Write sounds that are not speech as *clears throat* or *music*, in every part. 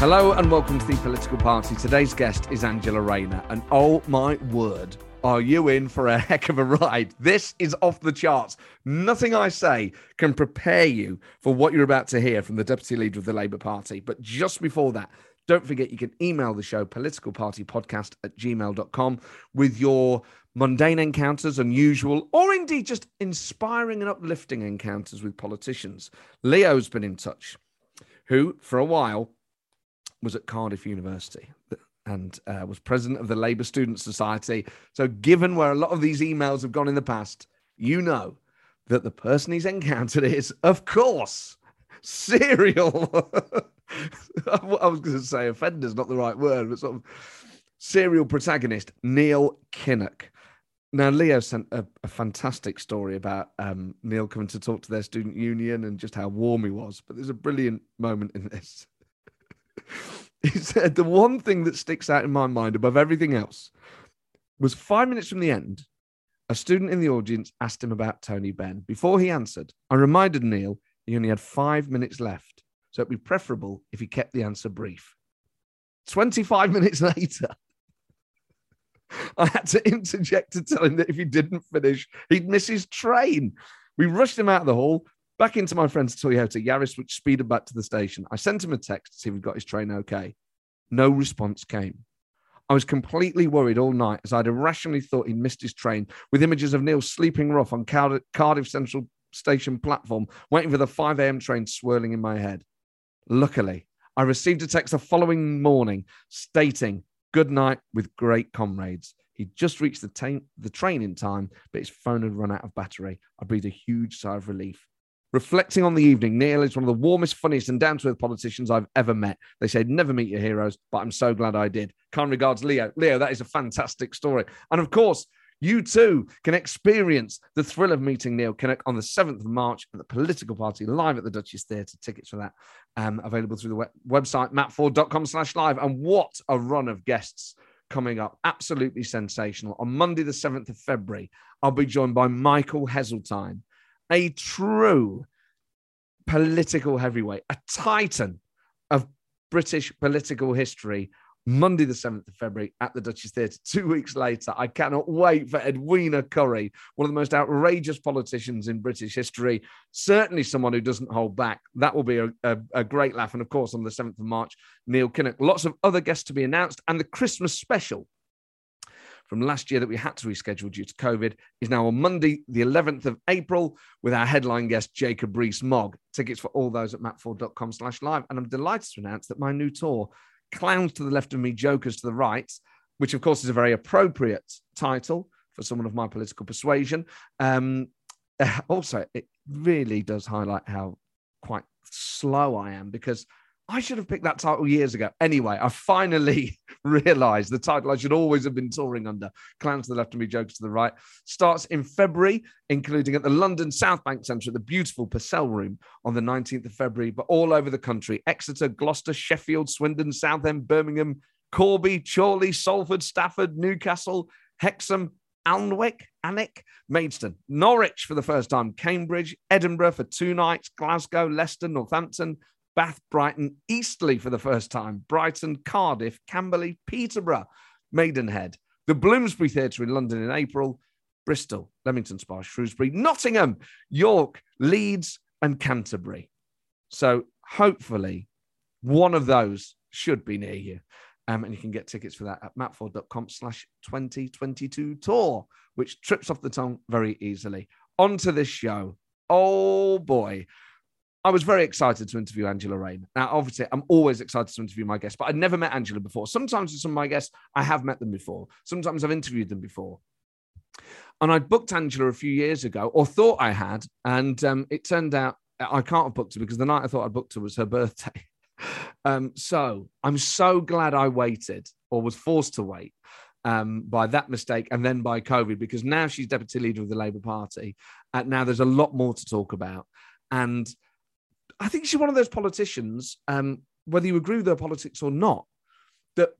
Hello and welcome to the Political Party. Today's guest is Angela Rayner, and oh my word, are you in for a *laughs* heck of a ride? This is off the charts. Nothing I say can prepare you for what you're about to hear from the Deputy Leader of the Labour Party. But just before that, don't forget you can email the show politicalpartypodcast at gmail.com with your mundane encounters, unusual, or indeed just inspiring and uplifting encounters with politicians. Leo's been in touch, who for a while was at Cardiff University and uh, was president of the Labour Student Society. So, given where a lot of these emails have gone in the past, you know that the person he's encountered is, of course, serial. *laughs* I was going to say offender's not the right word, but sort of serial protagonist, Neil Kinnock. Now, Leo sent a, a fantastic story about um, Neil coming to talk to their student union and just how warm he was. But there's a brilliant moment in this. *laughs* he said the one thing that sticks out in my mind above everything else was five minutes from the end, a student in the audience asked him about Tony Benn. Before he answered, I reminded Neil he only had five minutes left, so it'd be preferable if he kept the answer brief. 25 *laughs* minutes later, I had to interject to tell him that if he didn't finish, he'd miss his train. We rushed him out of the hall, back into my friend's Toyota Yaris, which speeded back to the station. I sent him a text to see if he got his train okay. No response came. I was completely worried all night as I'd irrationally thought he'd missed his train with images of Neil sleeping rough on Cardiff Central Station platform, waiting for the 5 a.m. train swirling in my head. Luckily, I received a text the following morning stating, Good night with great comrades. He'd just reached the, ta- the train in time, but his phone had run out of battery. I breathed a huge sigh of relief. Reflecting on the evening, Neil is one of the warmest, funniest, and down to earth politicians I've ever met. They said, never meet your heroes, but I'm so glad I did. Kind regards, Leo. Leo, that is a fantastic story. And of course, you too can experience the thrill of meeting Neil Kinnock on the 7th of March at the Political Party live at the Duchess Theatre. Tickets for that um, available through the web- website, mattforde.com slash live. And what a run of guests coming up. Absolutely sensational. On Monday, the 7th of February, I'll be joined by Michael Heseltine a true political heavyweight, a titan of British political history. Monday, the 7th of February at the Duchess Theatre. Two weeks later, I cannot wait for Edwina Currie, one of the most outrageous politicians in British history. Certainly someone who doesn't hold back. That will be a, a, a great laugh. And of course, on the 7th of March, Neil Kinnock. Lots of other guests to be announced and the Christmas special from last year that we had to reschedule due to COVID is now on Monday, the 11th of April, with our headline guest, Jacob Rees-Mogg. Tickets for all those at mattforde.com slash live. And I'm delighted to announce that my new tour, Clowns to the left of me, Jokers to the right, which of course is a very appropriate title for someone of my political persuasion. Um, *laughs* also, it really does highlight how quite slow I am because – I should have picked that title years ago. Anyway, I finally *laughs* realized the title I should always have been touring under Clowns to the left and me, Jokes to the right starts in February, including at the London South Bank Centre at the beautiful Purcell Room on the 19th of February, but all over the country Exeter, Gloucester, Sheffield, Swindon, Southend, Birmingham, Corby, Chorley, Salford, Stafford, Newcastle, Hexham, Alnwick, Alnwick, Maidstone, Norwich for the first time, Cambridge, Edinburgh for two nights, Glasgow, Leicester, Northampton, Bath, Brighton, Eastleigh for the first time, Brighton, Cardiff, Camberley, Peterborough, Maidenhead, the Bloomsbury Theatre in London in April, Bristol, Leamington Spa, Shrewsbury, Nottingham, York, Leeds, and Canterbury. So hopefully one of those should be near you. Um, and you can get tickets for that at mattforde.com slash 2022 tour, which trips off the tongue very easily. On to this show. Oh boy. I was very excited to interview Angela Rayner. Now, obviously, I'm always excited to interview my guests, but I'd never met Angela before. Sometimes with some of my guests, I have met them before. Sometimes I've interviewed them before. And I'd booked Angela a few years ago, or thought I had, and um, it turned out I can't have booked her because the night I thought I'd booked her was her *laughs* birthday. um, so I'm so glad I waited or was forced to wait um, by that mistake and then by COVID because now she's deputy leader of the Labour Party. Uh, now there's a lot more to talk about. And I think she's one of those politicians, um, whether you agree with her politics or not, that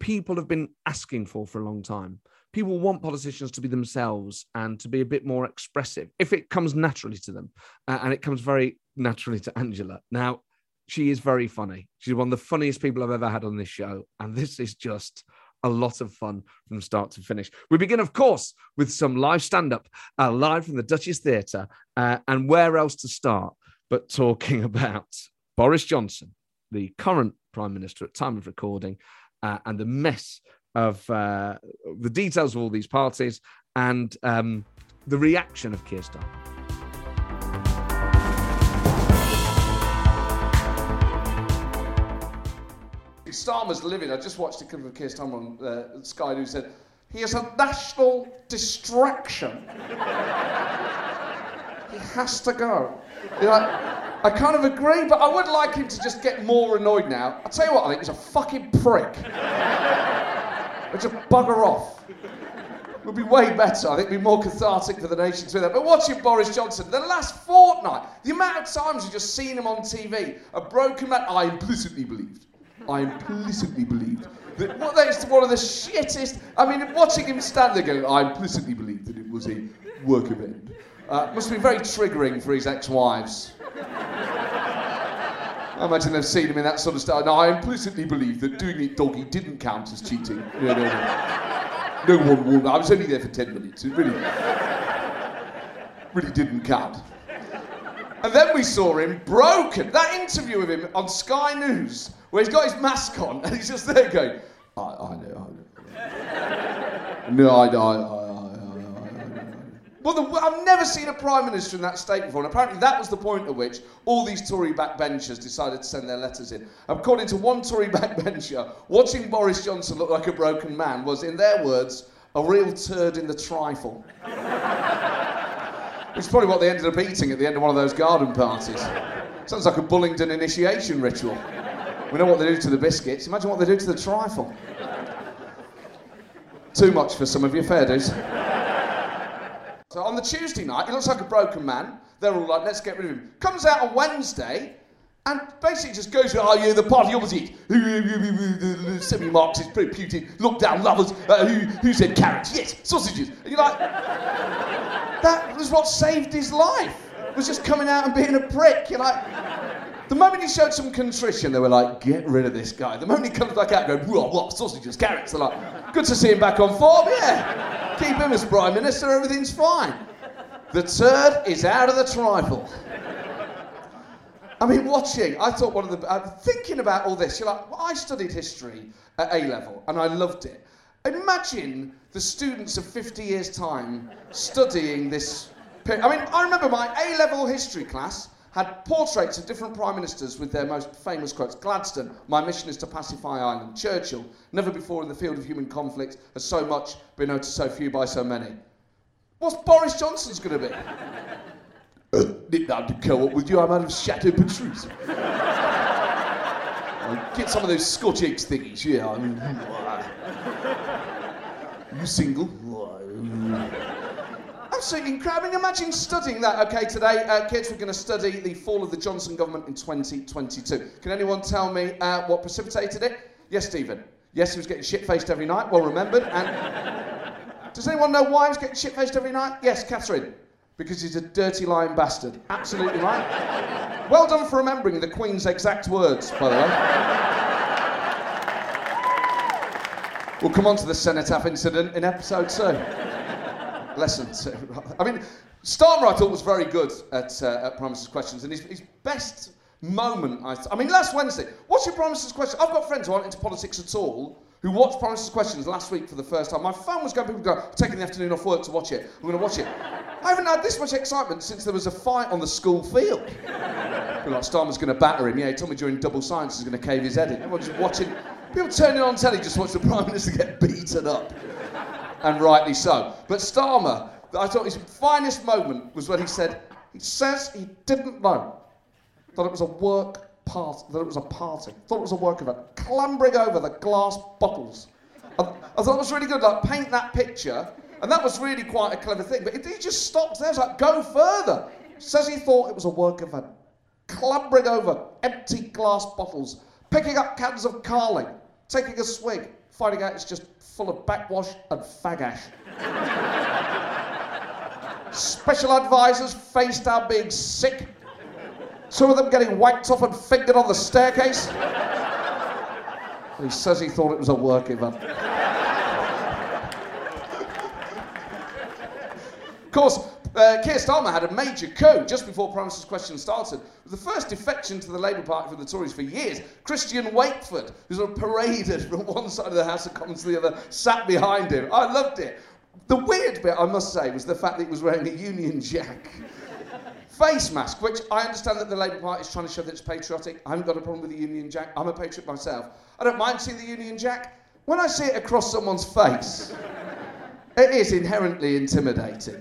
people have been asking for for a long time. People want politicians to be themselves and to be a bit more expressive if it comes naturally to them. Uh, and it comes very naturally to Angela. Now, she is very funny. She's one of the funniest people I've ever had on this show. And this is just a lot of fun from start to finish. We begin, of course, with some live stand up, uh, live from the Duchess Theatre. Uh, and where else to start but talking *laughs* about Boris Johnson, the current Prime Minister at time of recording, uh, and the mess of uh, the details of all these parties and um, the reaction of Keir Starmer. Starmer's living. I just watched a clip of Keir Starmer on uh, Sky who said he is a national distraction. He has to go. Like, I kind of agree, but I would like him to just get more annoyed now. I'll tell you what, I think he's a fucking prick. Or just bugger off. Would be way better. I think it'd be more cathartic for the nation to that. But watching Boris Johnson, the last fortnight, the amount of times you've just seen him on TV, a broken man, I implicitly believed. I implicitly believed. That, well, that is one of the shittest. I mean, watching him stand there going, I implicitly believed that it was a work of. Uh, must be very triggering for his ex-wives. I imagine they've seen him in that sort of style. Now, I implicitly believe that doing it doggy didn't count as cheating. No, no, no. No one warned. I was only there for 10 minutes. It really, really didn't count. And then we saw him broken. That interview with him on Sky News, where he's got his mask on and he's just there going, I, I know, I know. No, I, I, Well, the, I've never seen a prime minister in that state before, and apparently that was the point at which all these Tory backbenchers decided to send their letters in. According to one Tory *laughs* backbencher, watching Boris Johnson look like a broken man was, in their words, a real turd in the trifle. *laughs* Which is probably what they ended up eating at the end of one of those garden parties. Sounds like a Bullingdon initiation ritual. We know what they do to the biscuits. Imagine what they do to the trifle. Too much for some of you, fair. So on the Tuesday night, he looks like a broken man. They're all like, let's get rid of him. Comes out on Wednesday and basically just goes, oh, yeah, the party opposite. Semi Marxist, Putin, lockdown lovers. Uh, who, who said carrots? Yes, sausages. And you're like, that was what saved his life, was just coming out and being a prick. You're like, the moment he showed some contrition, they were like, get rid of this guy. The moment he comes back out going, whoa, what, sausages, carrots, they're like, good to see him back on form, yeah. Keep him as Prime Minister, everything's fine. The turd is out of the trifle. I mean, watching, I thought one of the, uh, thinking about all this, you're like, well, I studied history at A level and I loved it. Imagine the students of 50 years' time studying this. I mean, I remember my A level history class had portraits of different prime ministers with their most famous quotes. Gladstone, my mission is to pacify Ireland. Churchill, never before in the field of human conflict has so much been known to so few by so many. What's Boris Johnson's going to be? uh, Nick, to co-op with you, I'm out of Chateau Petrus. *laughs* Get some of those Scotch eggs thingies, yeah. I mean, *laughs* you single? *laughs* Absolutely incredible. Imagine studying that. Okay, today, uh, kids, we're going to study the fall of the Johnson government in 2022. Can anyone tell me uh, what precipitated it? Yes, Stephen. Yes, he was getting shit faced every night. Well remembered. And *laughs* does anyone know why he was getting shit faced every night? Yes, Catherine. Because he's a dirty lying bastard. Absolutely right. Well done for remembering the Queen's exact words, by the way. We'll come on to the Cenotaph incident in episode two lessons. I mean, Starmer I thought was very good at, uh, at Prime Minister's Questions, and his, his best moment, I, th- I mean, last Wednesday, what's your Prime Minister's Question? I've got friends who aren't into politics at all who watched Prime Minister's Questions last week for the first time. My phone was going, people go, taking the afternoon off work to watch it. I'm going to watch it. I haven't had this much excitement since there was a fight on the school field. like Starmer's going to batter him. Yeah, he told me during double science he's going to cave his head in. Everyone's just watching. People turning on telly just watch the Prime Minister get beaten up. And rightly so. But Starmer, I thought his finest moment was when he said, he says he didn't know that it was a work part, that it was a party. Thought it was a work event. Clambering over the glass bottles. I, I thought it was really good, like paint that picture. And that was really quite a clever thing. But he just stopped there. It's like, go further. Says he thought it was a work event. Clambering over empty glass bottles, picking up cans of Carling, taking a swig, finding out it's just full of backwash and fag ash. Special advisors faced our being sick. Some of them getting whacked off and fingered on the staircase. he says he thought it was a work event. of course, uh, Keir Starmer had a major coup just before Prime Minister's question started. The first defection to the Labour Party from the Tories for years. Christian Wakeford, who's sort of paraded from one side of the House of Commons to the other, sat behind him. I loved it. The weird bit, I must say, was the fact that he was wearing a Union Jack. *laughs* Face mask, which I understand that the Labour Party is trying to show that it's patriotic. I haven't got a problem with the Union Jack. I'm a patriot myself. I don't mind seeing the Union Jack. When I see it across someone's face, *laughs* it is inherently intimidating.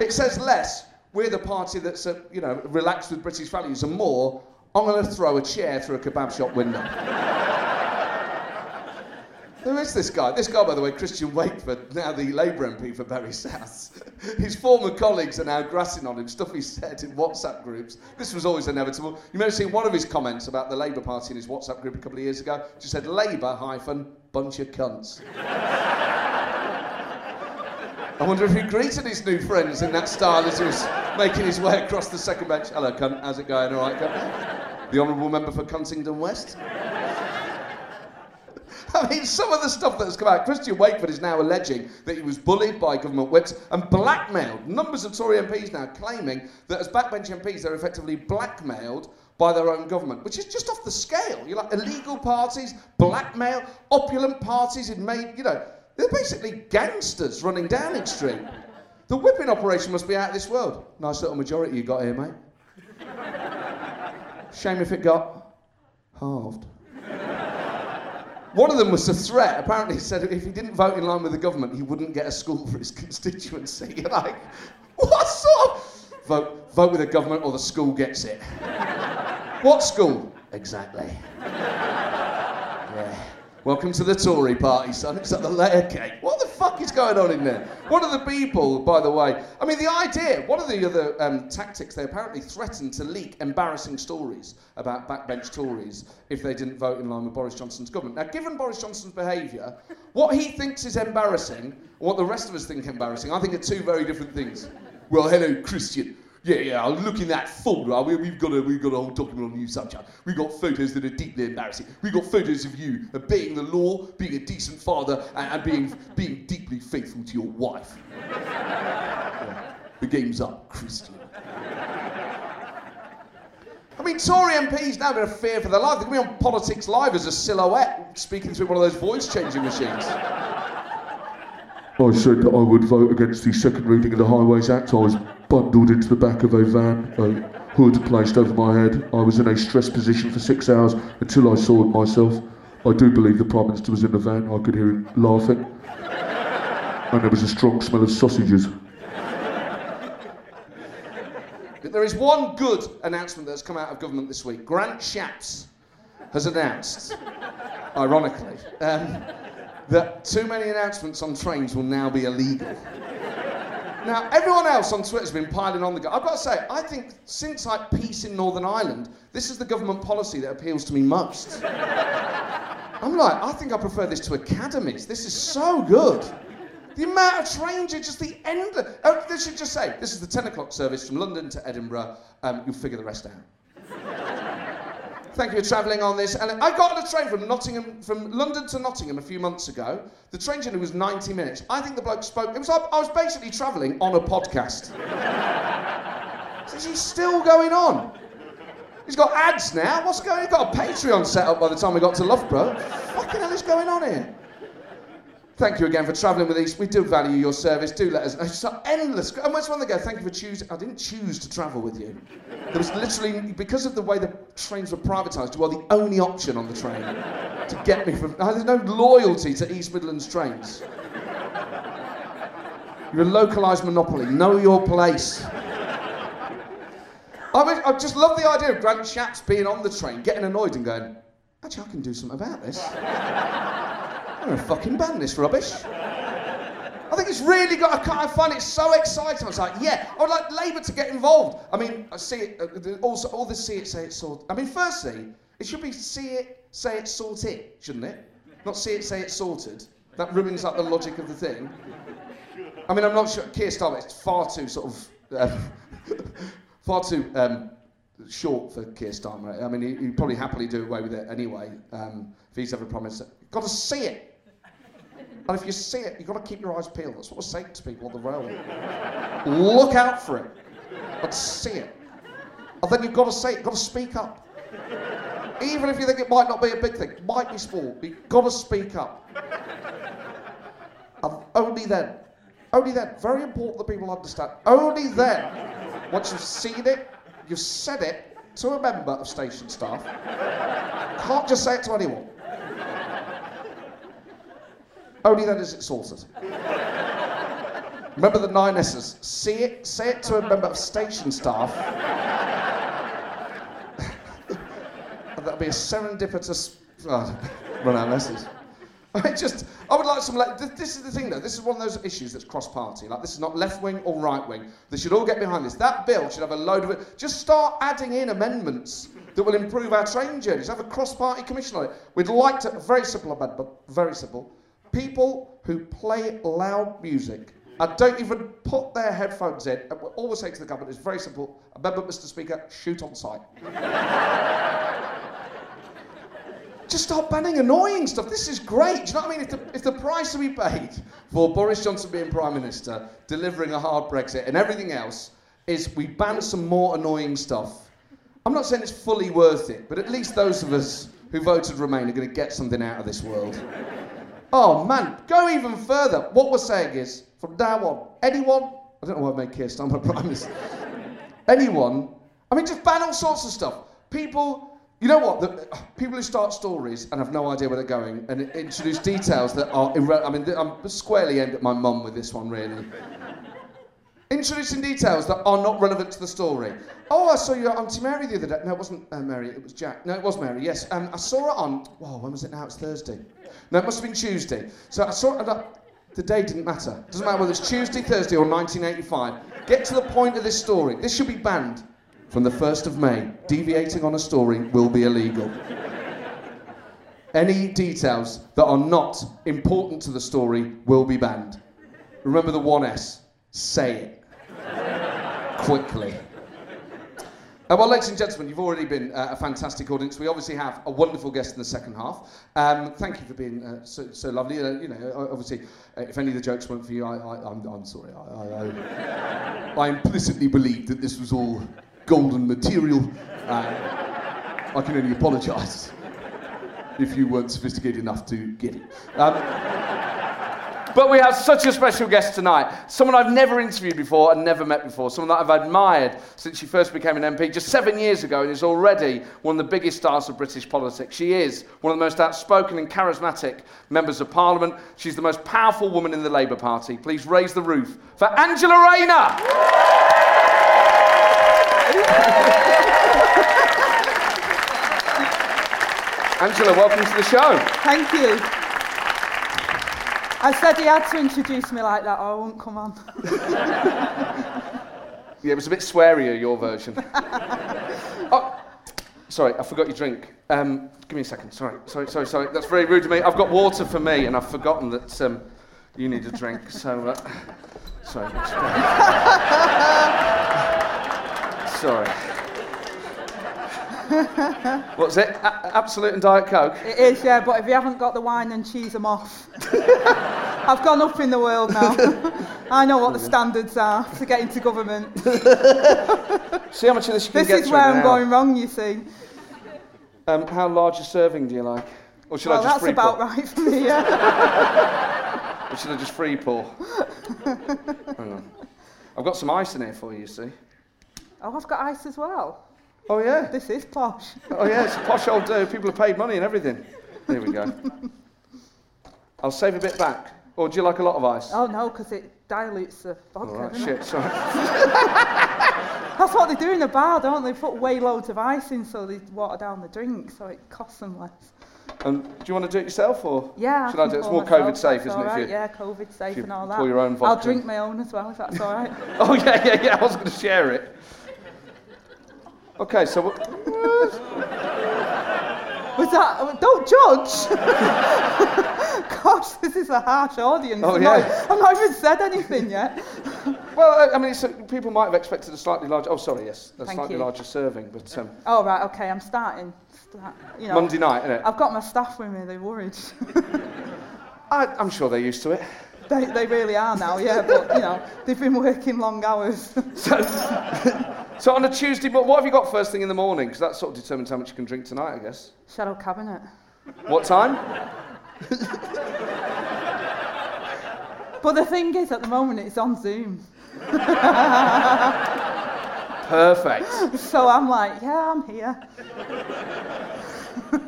It says less, we're the party that's, uh, you know, relaxed with British values, and more, I'm going to throw a chair through a kebab shop window. *laughs* Who is this guy? This guy, by the way, Christian Wakeford, now the Labour MP for Bury South. *laughs* His former colleagues are now grassing on him, stuff he said in WhatsApp groups. This was always inevitable. You may have seen one of his comments about the Labour Party in his WhatsApp group a couple of years ago. Just said, Labour hyphen, bunch of cunts. *laughs* I wonder if he greeted his new friends in that style as he was making his way across the second bench. Hello, cunt. How's it going? All right, cunt? The Honourable Member for Cuntingdon West. *laughs* I mean, some of the stuff that has come out. Christian Wakeford is now alleging that he was bullied by government whips and blackmailed. Numbers of Tory MPs now claiming that as backbench MPs, they're effectively blackmailed by their own government, which is just off the scale. You're like illegal parties, blackmail, opulent parties in made, you know, they're basically gangsters running Downing Street. The whipping operation must be out of this world. Nice little majority you got here, mate. Shame if it got halved. One of them was a threat. Apparently, he said if he didn't vote in line with the government, he wouldn't get a school for his *laughs* constituency. You're *laughs* like, what sort of vote? Vote with the government, or the school gets it. what school? Exactly. Welcome to the Tory party, son. It's at the layer cake. What the fuck is going on in there? One of the people, by the way, I mean, the idea, one of the other um, tactics, they apparently threatened to leak embarrassing stories about backbench Tories if they didn't vote in line with Boris Johnson's government. Now, given Boris Johnson's behaviour, what he thinks is embarrassing, what the rest of us think embarrassing, I think are two very different things. Well, hello, Christian. Yeah, yeah, I'll look in that folder. We, have got a we've got a whole document on you subject. We've got photos that are deeply embarrassing. We've got photos of you obeying the law, being a decent father, and, and being *laughs* being deeply faithful to your wife. Yeah. The game's up, Christian. I mean, Tory MPs now going to fear for their life. They're going to be on Politics Live as a silhouette, speaking through one of those voice changing machines. I said that I would vote against the second reading of the Highways Act. I was bundled into the back of a van, a hood placed over my head. I was in a stressed position for six hours until I saw it myself. I do believe the Prime Minister was in the van. I could hear him laughing. And there was a strong smell of sausages. But there is one good announcement that's come out of government this week. Grant Shapps has announced, ironically, um, that too many announcements on trains will now be illegal. Now, everyone else on Twitter's been piling on the guy. I've got to say, I think since like peace in Northern Ireland, this is the government policy that appeals to me most. I'm like, I think I prefer this to academies. This is so good. The amount of trains, are just the end. Oh, they should just say, this is the 10 o'clock service from London to Edinburgh. Um, you'll figure the rest out. Thank you for travelling on this. And I got on a train from Nottingham, from London to Nottingham a few months ago. The train journey was 90 minutes. I think the bloke spoke. It was like I was basically travelling on a podcast. *laughs* Is he still going on? He's got ads now. What's going? He's got a Patreon set up by the time we got to Loughborough. What fucking hell is going on here? Thank you again for travelling with us. We do value your service. Do let us know. It's so endless. And where's one they go? Thank you for choosing. I didn't choose to travel with you. There was literally, because of the way the trains were privatised, you are the only option on the train to get me from. There's no loyalty to East Midlands trains. You're a localised monopoly. Know your place. I, mean, I just love the idea of Grant Shapps being on the train, getting annoyed and going, actually, I can do something about this. I'm to fucking ban this rubbish. I think it's really got. I, can't, I find it so exciting. I was like, yeah, I would like Labour to get involved. I mean, I see it. Uh, also, all the see it, say it, sort. I mean, firstly, it should be see it, say it, sort it, shouldn't it? Not see it, say it, sorted. That ruins like the logic of the thing. I mean, I'm not sure. Keir Starmer, it's far too sort of, um, *laughs* far too um, short for Keir Starmer. I mean, he, would probably happily do away with it anyway um, if he's ever promised. Got to see it. And if you see it, you've got to keep your eyes peeled. That's what we're saying to people on the railway. Look out for it, but see it. And then you've got to say it, you've got to speak up. Even if you think it might not be a big thing, it might be small, you've got to speak up. And only then, only then, very important that people understand, only then, once you've seen it, you've said it to a member of station staff, can't just say it to anyone. Only then is it sorted. Remember the nine S's. See it, say it to a member of station staff. *laughs* that'll be a serendipitous. Oh, run out of S's. I just, I would like some. Like, this is the thing, though. This is one of those issues that's cross-party. Like, this is not left wing or right wing. They should all get behind this. That bill should have a load of it. Just start adding in amendments that will improve our train journeys. Have a cross-party commission on it. We'd like to. Very simple amendment. Very simple people who play loud music and don't even put their headphones in. And all we say to the government is very simple. Amendment, Mr. Speaker, shoot on sight. *laughs* Just start banning annoying stuff. This is great. Do you know what I mean? If the, if the price to be paid for Boris Johnson being Prime Minister, delivering a hard Brexit, and everything else is we ban some more annoying stuff, I'm not saying it's fully worth it, but at least those of us who voted Remain are going to get something out of this world. Oh man, go even further. What we're saying is, from now on, anyone, I don't know why I made Keir Starmer Prime Minister, anyone, I mean, just ban all sorts of stuff. People, you know what? The, people who start stories and have no idea where they're going and introduce details that are irrelevant. I mean, I'm squarely aimed at my mum with this one, really. Introducing details that are not relevant to the story. Oh, I saw your Auntie Mary the other day. No, it wasn't uh, Mary, it was Jack. No, it was Mary, yes. Um, I saw her on, wow, when was it now? It's Thursday. No, it must have been Tuesday. So I saw it. The day didn't matter. Doesn't matter whether it's Tuesday, Thursday, or 1985. Get to the point of this story. This should be banned from the 1st of May. Deviating on a story will be illegal. Any details that are not important to the story will be banned. Remember the one S. Say it. Quickly. Uh, well, ladies and gentlemen, you've already been uh, a fantastic audience. We obviously have a wonderful guest in the second half. Um, thank you for being uh, so, so, lovely. Uh, you know, obviously, uh, if any of the jokes weren't for you, I, am sorry. I, I, I, *laughs* implicitly believe that this was all golden material. Uh, I can only apologise *laughs* if you weren't sophisticated enough to get it. Um, but we have such a special guest tonight. Someone I've never interviewed before and never met before. Someone that I've admired since she first became an MP just seven years ago and is already one of the biggest stars of British politics. She is one of the most outspoken and charismatic members of Parliament. She's the most powerful woman in the Labour Party. Please raise the roof for Angela Rayner. Angela, welcome to the show. Thank you. I said he had to introduce me like that or I won't come on. *laughs* yeah, it was a bit swearier, your version. *laughs* oh, sorry, I forgot your drink. Um, give me a second. Sorry, sorry, sorry, sorry. That's very rude of me. I've got water for me and I've forgotten that um, you need a drink. So, uh, sorry. *laughs* sorry. *laughs* What's it? A- Absolut and Diet Coke? It is, yeah, but if you haven't got the wine and cheese, I'm off. *laughs* I've gone up in the world now. *laughs* I know what the standards are to get into government. see how much of this you can this get This is where I'm going wrong, you see. Um, how large a serving do you like? Or should well, I just that's about right for me, yeah. Or should I just free pour? Hang on. I've got some ice in here for you, you see. Oh, I've got ice as well. Oh, yeah. This is posh. *laughs* Oh, yeah, it's a posh old do. People have paid money and everything. There we go. *laughs* I'll save a bit back. Or do you like a lot of ice? Oh no, because it dilutes the vodka. All right, doesn't it? shit, sorry. *laughs* That's what they do in a bar, don't they? Put way loads of ice in so they water down the drink, so it costs them less. Um, do you want to do it yourself or Yeah. should I can do it? It's more COVID myself, safe, isn't it? right, you- Yeah, COVID safe and all pour that. your own I'll drink my own as well, if that's all right. Oh, yeah, yeah, yeah. I was going to share it. Okay, so what- Was that? oh, Don't judge. *laughs* Gosh, this is a harsh audience. Oh, I'm, yeah. not, even said anything yet. *laughs* well, I mean, it's, people might have expected a slightly larger. Oh, sorry, yes, a Thank slightly you. larger serving, but um, Oh right, okay, I'm starting. Start, you know, Monday night, isn't it? I've got my staff with me. They're worried. *laughs* I, I'm sure they're used to it. they, they really are now. Yeah, but you know, they've been working long hours. So, so on a Tuesday, but what have you got first thing in the morning? Because that sort of determines how much you can drink tonight, I guess. Shadow cabinet. What time? *laughs* But the thing is, at the moment, it's on Zoom. Perfect. *laughs* So I'm like, yeah, I'm here.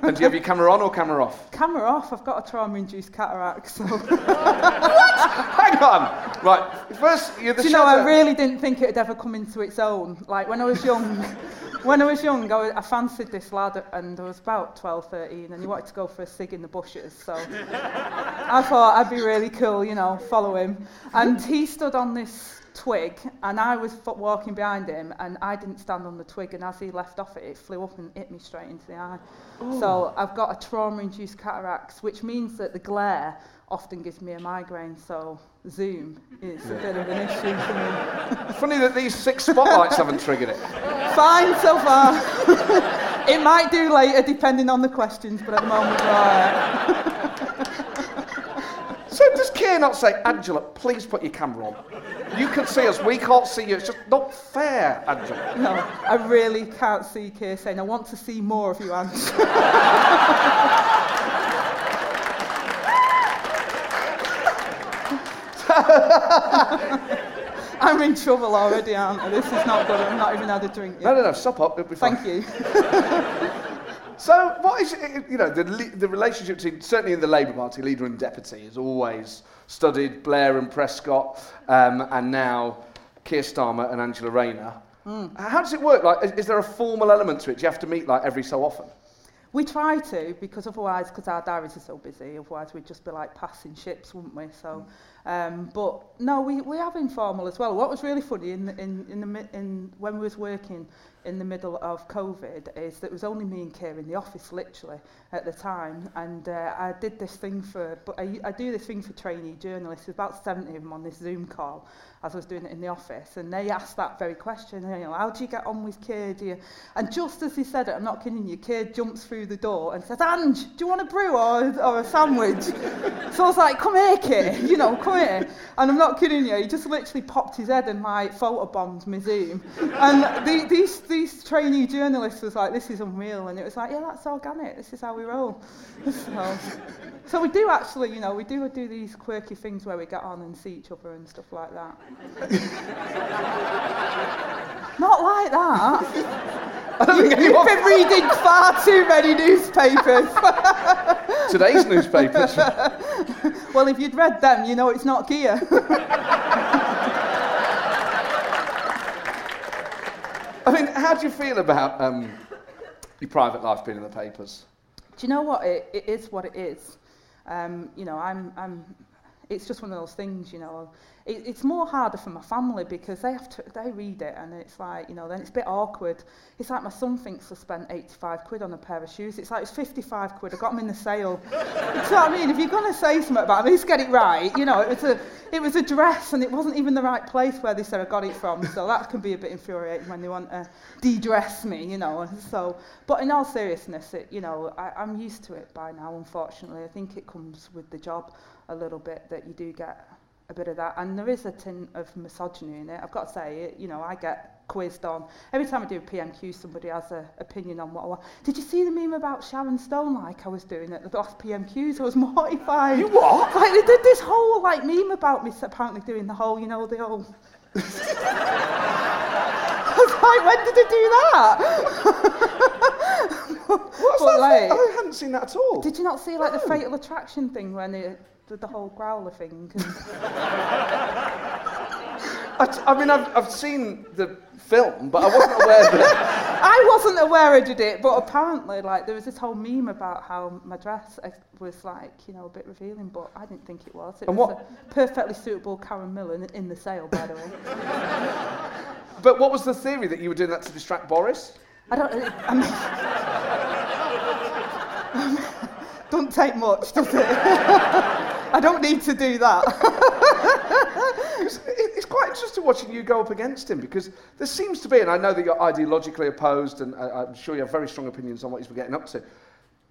And do you have your camera on or camera off? Camera off. I've got a trauma-induced cataract. So *laughs* do Hang on. Right. First, you're the you know, I really didn't think it'd ever come into its own. Like when I was young, *laughs* when I was young, I, was- I fancied this lad, and I was about 12, 13, and he wanted to go for a cig in the bushes. So *laughs* I thought I'd be really cool, you know, follow him. And he stood on this twig and I was walking behind him and I didn't stand on the twig and as he left off it, it flew up and hit me straight into the eye. Ooh. So I've got a trauma-induced cataracts, which means that the glare often gives me a migraine, so Zoom is yeah. a bit of an issue for me. Funny that these six spotlights haven't triggered it. Fine so far. *laughs* it might do later, depending on the questions, but at the moment we're all right. *laughs* Does not say, Angela, please put your camera on? You can see us, we can't see you. It's just not fair, Angela. No, I really can't see Keir saying, I want to see more of you, Angela. *laughs* I'm in trouble already, aren't I? This is not good. I've not even had a drink No, yet. no, no, stop up, it'll be fine. Thank you. *laughs* So, what is you know, the, the relationship between, certainly in the Labour Party, leader and deputy, is always studied Blair and Prescott, um, and now Keir Starmer and Angela Rayner. How does it work? Like, is, is there a formal element to it? Do you have to meet like every so often? We try to because otherwise, because our diaries are so busy, otherwise we'd just be like passing ships, wouldn't we? So, um, but no, we, we have informal as well. What was really funny in the, in in the in when we was working in the middle of COVID is that it was only me and Keir in the office literally at the time. And uh, I did this thing for I, I do this thing for trainee journalists. About 70 of them on this Zoom call. As I was doing it in the office, and they asked that very question. You know, how do you get on with Keir? Do you? And just as he said it, I'm not kidding you, Keir jumps through the door and says, Ange, do you want a brew or, or a sandwich? *laughs* so I was like, come here, Keir, you know, come here. And I'm not kidding you, he just literally popped his head and like photobombed my Zoom. And the, these, these trainee journalists was like, this is unreal. And it was like, yeah, that's organic, this is how we roll. *laughs* So, so we do actually, you know, we do do these quirky things where we get on and see each other and stuff like that. *laughs* Not like that. *laughs* I don't think You've been reading far too many newspapers. *laughs* Today's newspapers. well, if you'd read them, you know it's not Keir. I mean, how do you feel about um, your private life being in the papers? Do you know what? It, it is what it is. Um, you know, I'm, I'm, it's just one of those things, you know. It, it's more harder for my family because they have to, they read it and it's like, you know, then it's a bit awkward. It's like my son thinks I spent 85 quid on a pair of shoes. It's like, it's 55 quid. I got them in the sale. *laughs* You know what I mean? If you're going to say something about it, at least get it right. You know, it was a, it was a dress and it wasn't even the right place where they said I got it from. So that can be a bit infuriating when they want to de-dress me, you know. So, but in all seriousness, it, you know, I, I'm used to it by now, unfortunately. I think it comes with the job a little bit that you do get a bit of that. And there is a tin of misogyny in it. I've got to say, it, you know, I get quizzed on. Every time I do a PMQ, somebody has an opinion on what I want. Did you see the meme about Sharon Stone like I was doing at the last PMQs? I was *laughs* mortified. You what? Like they did this whole like meme about me apparently doing the whole, you know, the whole... *laughs* I was like, when did they do that? What's *laughs* But, that? like- I hadn't seen that at all. Did you not see like the fatal attraction thing when they did the whole growler thing? *laughs* I mean, I've, I've seen the film, but I wasn't aware that. *laughs* I wasn't aware I did it, but apparently, like, there was this whole meme about how my dress was like, you know, a bit revealing, but I didn't think it was. It And was what- a perfectly suitable Karen Millen in the sale, by the way. *laughs* But what was the theory that you were doing that to distract Boris? I don't. I mean, don't take much, does it? I don't need to do that. *laughs* It's, it- it's quite interesting watching you go up against him because there seems to be, and I know that you're ideologically opposed, and I, I'm sure you have very strong opinions on what he's been getting up to.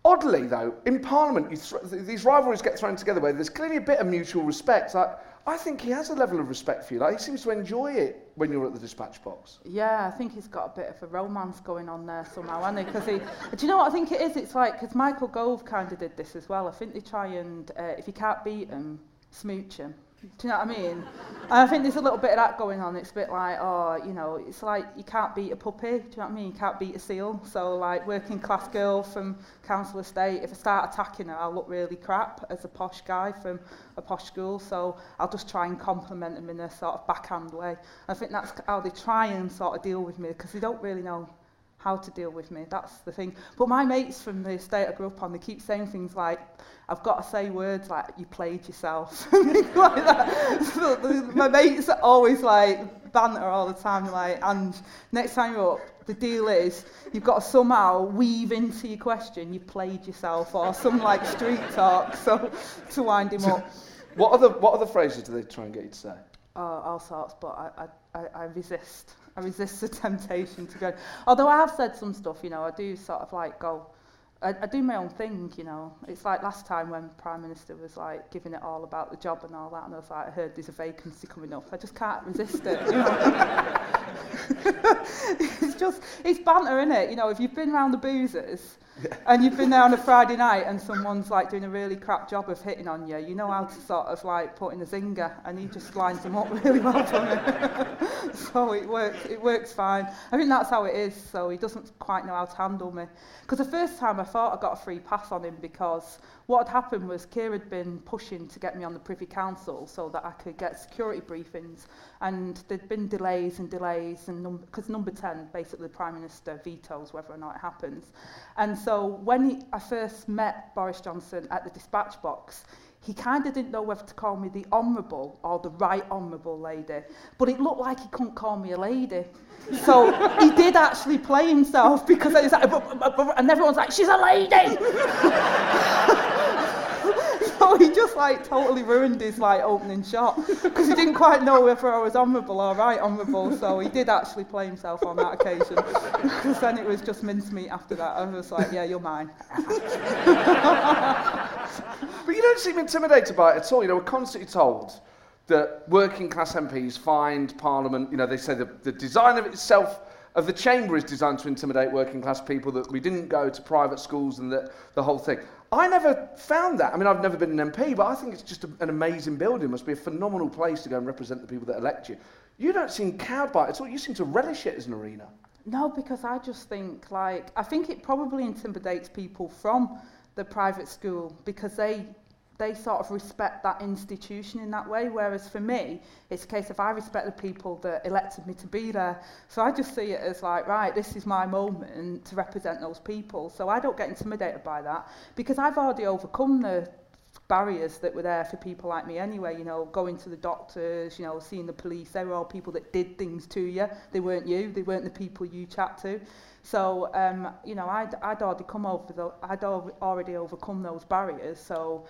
Oddly, though, in Parliament, th- these rivalries get thrown together where there's clearly a bit of mutual respect. Like, I think he has a level of respect for you. Like, he seems to enjoy it when you're at the dispatch box. Yeah, I think he's got a bit of a romance going on there somehow, hasn't he? Because he, do you know what I think it is? It's like because Michael Gove kind of did this as well. I think they try and uh, if you can't beat him, smooch him. Do you know what I mean? And I think there's a little bit of that going on. It's a bit like, oh, you know, it's like you can't beat a puppy. Do you know what I mean? You can't beat a seal. So like working class girl from council estate, if I start attacking her, I'll look really crap as a posh guy from a posh school. So I'll just try and compliment them in a sort of backhand way. I think that's how they try and sort of deal with me because they don't really know how to deal with me. That's the thing. But my mates from the estate I grew up on, they keep saying things like, I've got to say words like, you played yourself. *laughs* Like that. So the, my mates are always like, banter all the time, like, and next time you're up, the deal is, you've got to somehow weave into your question, you played yourself, or some like street talk, so to wind him up. What other, what other phrases do they try and get you to say? Oh, all sorts, but I, I, I resist. I resist the temptation to go. Although I have said some stuff, you know, I do sort of like go. I, I do my own thing, you know. It's like last time when Prime Minister was like giving it all about the job and all that, and I was like, I heard there's a vacancy coming up. I just can't resist it. You know? *laughs* it's just, it's banter, is it? You know, if you've been round the boozers *laughs* and you've been there on a Friday night and someone's like doing a really crap job of hitting on you, you know how to sort of like put in a zinger, and he just lines them up *laughs* really well for me. *laughs* so it works, it works fine. I think that's how it is. So he doesn't quite know how to handle me. Because the first time I thought I got a free pass on him because what had happened was Keir had been pushing to get me on the Privy Council so that I could get security briefings, and there'd been delays and delays, and because number 10, basically the Prime Minister vetoes whether or not it happens. And so when he, I first met Boris Johnson at the dispatch box, he kind of didn't know whether to call me the honourable or the right honourable lady, but it looked like he couldn't call me a lady. So he did actually play himself because was like, and everyone's like, she's a lady. *laughs* so *laughs* he just like totally ruined his like opening shot because he didn't quite know whether I was honourable or right honourable. So he did actually play himself on that occasion because then it was just mincemeat after that. I was like, yeah, you're mine. *laughs* But you don't seem intimidated by it at all. You know, we're constantly told that working class MPs find Parliament, you know, they say the, the design of itself, of the chamber is designed to intimidate working class people, that we didn't go to private schools and the, the whole thing. I never found that. I mean, I've never been an MP, but I think it's just a, an amazing building. It must be a phenomenal place to go and represent the people that elect you. You don't seem cowed by it at all. You seem to relish it as an arena. No, because I just think like I think it probably intimidates people from the private school because they they sort of respect that institution in that way. Whereas for me, it's a case of I respect the people that elected me to be there. So I just see it as like, right, this is my moment to represent those people. So I don't get intimidated by that because I've already overcome the barriers that were there for people like me anyway, you know, going to the doctors, you know, seeing the police, they were all people that did things to you. They weren't you, they weren't the people you chat to. So, um, you know, I'd, I'd already come over, the, I'd already overcome those barriers. So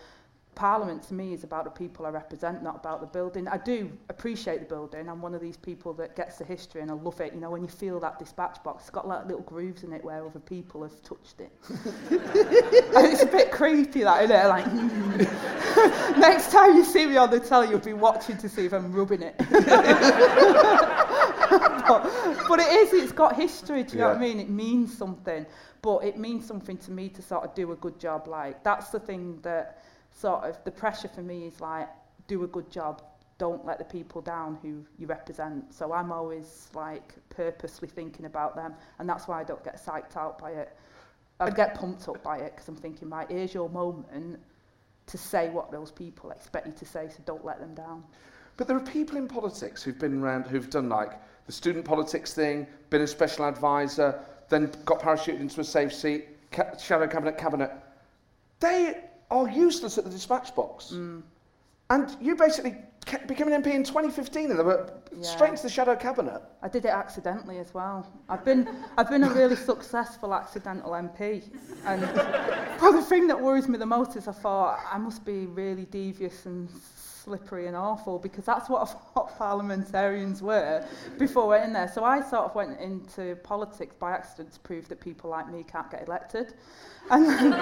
Parliament to me is about the people I represent, not about the building. I do appreciate the building. I'm one of these people that gets the history and I love it. You know, when you feel that dispatch box, it's got like little grooves in it where other people have touched it. *laughs* and it's a bit creepy, that, isn't it? Like, hmm. *laughs* next time you see me on the telly, you'll be watching to see if I'm rubbing it. *laughs* but, but it is, it's got history, do you yeah. know what I mean? It means something. But it means something to me to sort of do a good job. Like, that's the thing that sort of the pressure for me is like, do a good job. Don't let the people down who you represent. So I'm always like purposely thinking about them. And that's why I don't get psyched out by it. I get pumped up by it because I'm thinking, right, here's your moment to say what those people expect you to say, so don't let them down. But there are people in politics who've been around, who've done like the student politics thing, been a special advisor, then got parachuted into a safe seat, ca- shadow cabinet, cabinet. They are useless at the dispatch box. Mm. And you basically became an MP in 2015 and they were yeah. straight into the shadow cabinet. I did it accidentally as well. I've been, I've been a really successful accidental MP. And *laughs* the thing that worries me the most is I thought I must be really devious and slippery and awful because that's what *laughs* parliamentarians were before we went in there. So I sort of went into politics by accident to prove that people like me can't get elected. And then, *laughs*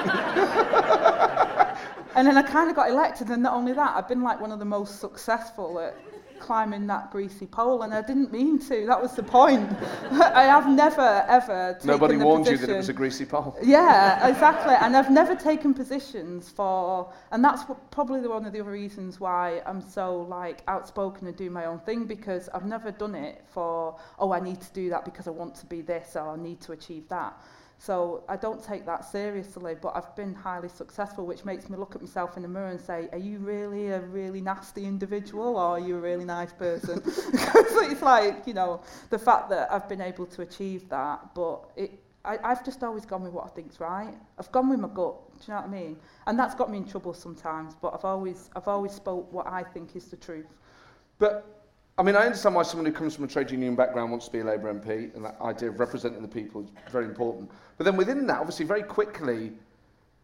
and then I kind of got elected, and not only that, I've been like one of the most successful at climbing that greasy pole, and I didn't mean to. That was the point. *laughs* I have never, ever taken Nobody warned position. you that it was a greasy pole. yeah, *laughs* exactly. And I've never taken positions for, and that's what, probably the, one of the other reasons why I'm so like outspoken and do my own thing because I've never done it for, oh, I need to do that because I want to be this or I need to achieve that. So I don't take that seriously, but I've been highly successful, which makes me look at myself in the mirror and say, are you really a really nasty individual or are you a really nice person? *laughs* because it's like, you know, the fact that I've been able to achieve that, but it, I, I've just always gone with what I think's right. I've gone with my gut, do you know what I mean? And that's got me in trouble sometimes, but I've always, I've always spoke what I think is the truth. But I mean, I understand why someone who comes from a trade union background wants to be a Labour MP, and that idea of representing the people is very important. But then within that, obviously, very quickly,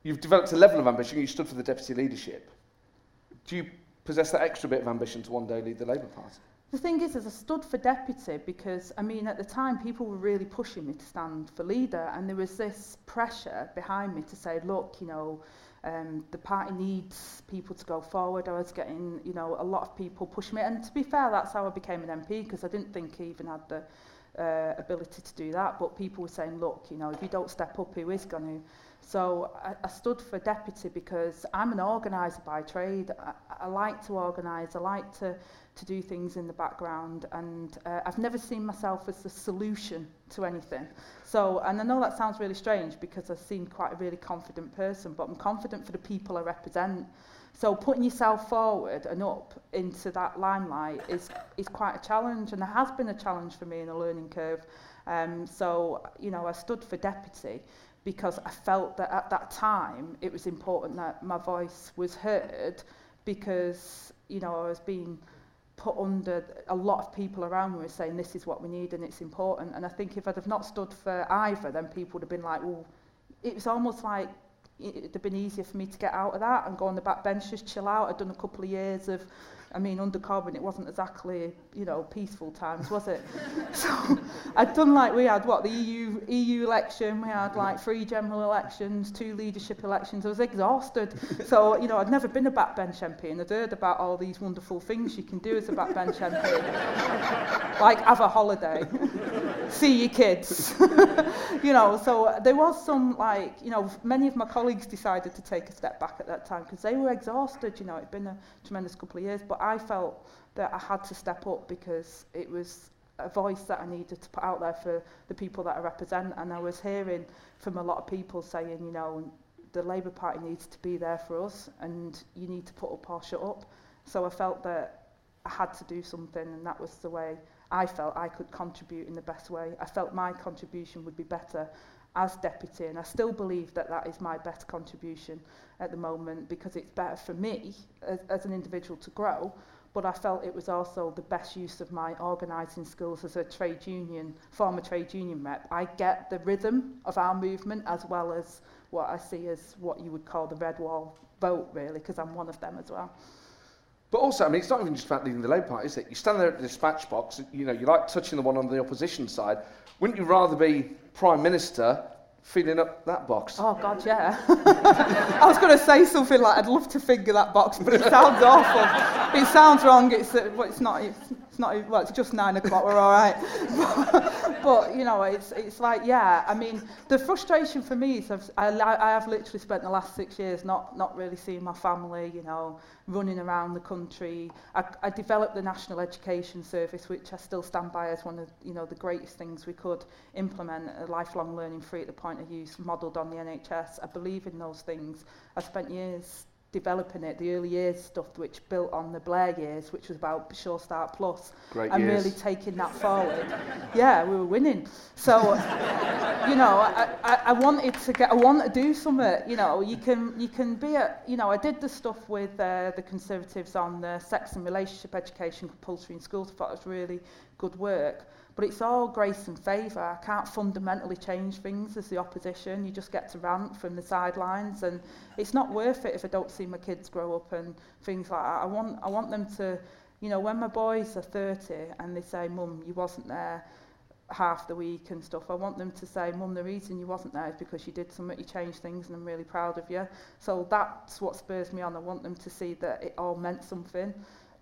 you've developed a level of ambition. You stood for the deputy leadership. Do you possess that extra bit of ambition to one day lead the Labour Party? The thing is, is I stood for deputy because, I mean, at the time, people were really pushing me to stand for leader, and there was this pressure behind me to say, look, you know, um, the party needs people to go forward. I was getting, you know, a lot of people pushing me, and to be fair, that's how I became an MP because I didn't think I even had the uh, ability to do that, but people were saying, look, you know, if you don't step up, who is going to? So I, I stood for deputy because I'm an organiser by trade. I, I like to organise, I like to, to do things in the background, and uh, I've never seen myself as the solution to anything. So, and I know that sounds really strange because I seem quite a really confident person, but I'm confident for the people I represent. So putting yourself forward and up into that limelight is, is quite a challenge and it has been a challenge for me in a learning curve. Um, so, you know, I stood for deputy because I felt that at that time it was important that my voice was heard because, you know, I was being put under a lot of people around me were saying this is what we need and it's important and I think if I'd have not stood for either then people would have been like well it was almost like it'd have been easier for me to get out of that and go on the back bench, just chill out. I'd done a couple of years of I mean, under Corbyn, it wasn't exactly, you know, peaceful times, was it? *laughs* so I'd done like we had, what, the EU, EU election, we had like three general elections, two leadership elections. I was exhausted. So, you know, I'd never been a backbench MP and I'd heard about all these wonderful things you can do as a backbench MP. *laughs* like have a holiday, see your kids. *laughs* you know, so there was some like, you know, many of my colleagues decided to take a step back at that time because they were exhausted, you know, it'd been a tremendous couple of years. But I felt that I had to step up because it was a voice that I needed to put out there for the people that I represent. And I was hearing from a lot of people saying, you know, the Labour Party needs to be there for us and you need to put up or shut up. So I felt that I had to do something and that was the way I felt I could contribute in the best way. I felt my contribution would be better as deputy and I still believe that that is my best contribution at the moment because it's better for me as, as an individual to grow but I felt it was also the best use of my organising skills as a trade union, former trade union rep. I get the rhythm of our movement as well as what I see as what you would call the red wall vote really because I'm one of them as well. But also, I mean, it's not even just about leading the Labour Party, is it? You stand there at the dispatch box, you know, you like touching the one on the opposition side. Wouldn't you rather be Prime Minister filling up that box? Oh God, yeah. *laughs* I was going to say something like, I'd love to finger that box, but it sounds awful. It sounds wrong. It's, uh, well, it's not. It's, it's. Well, it's just nine o'clock. We're all right. But, *laughs* but you know, it's it's like, yeah. I mean, the frustration for me is I've, I, I have literally spent the last six years not not really seeing my family. You know, running around the country. I, I developed the National Education Service, which I still stand by as one of you know the greatest things we could implement. A lifelong learning free at the point of use, modelled on the NHS. I believe in those things. I spent years developing it, the early years stuff which built on the Blair years, which was about Sure Start Plus, Great and years. really taking that forward. yeah, we were winning. So, *laughs* you know, I, I, I wanted to get, I want to do something. You know, you can, you can be a, you know, I did the stuff with uh, the Conservatives on the sex and relationship education compulsory in schools. I thought it was really good work. But it's all grace and favour. I can't fundamentally change things as the opposition. You just get to rant from the sidelines, and it's not worth it if I don't see my kids grow up and things like that. I want, I want them to, you know, when my boys are 30 and they say, Mum, you wasn't there half the week and stuff, I want them to say, Mum, the reason you wasn't there is because you did something, you changed things, and I'm really proud of you. So that's what spurs me on. I want them to see that it all meant something,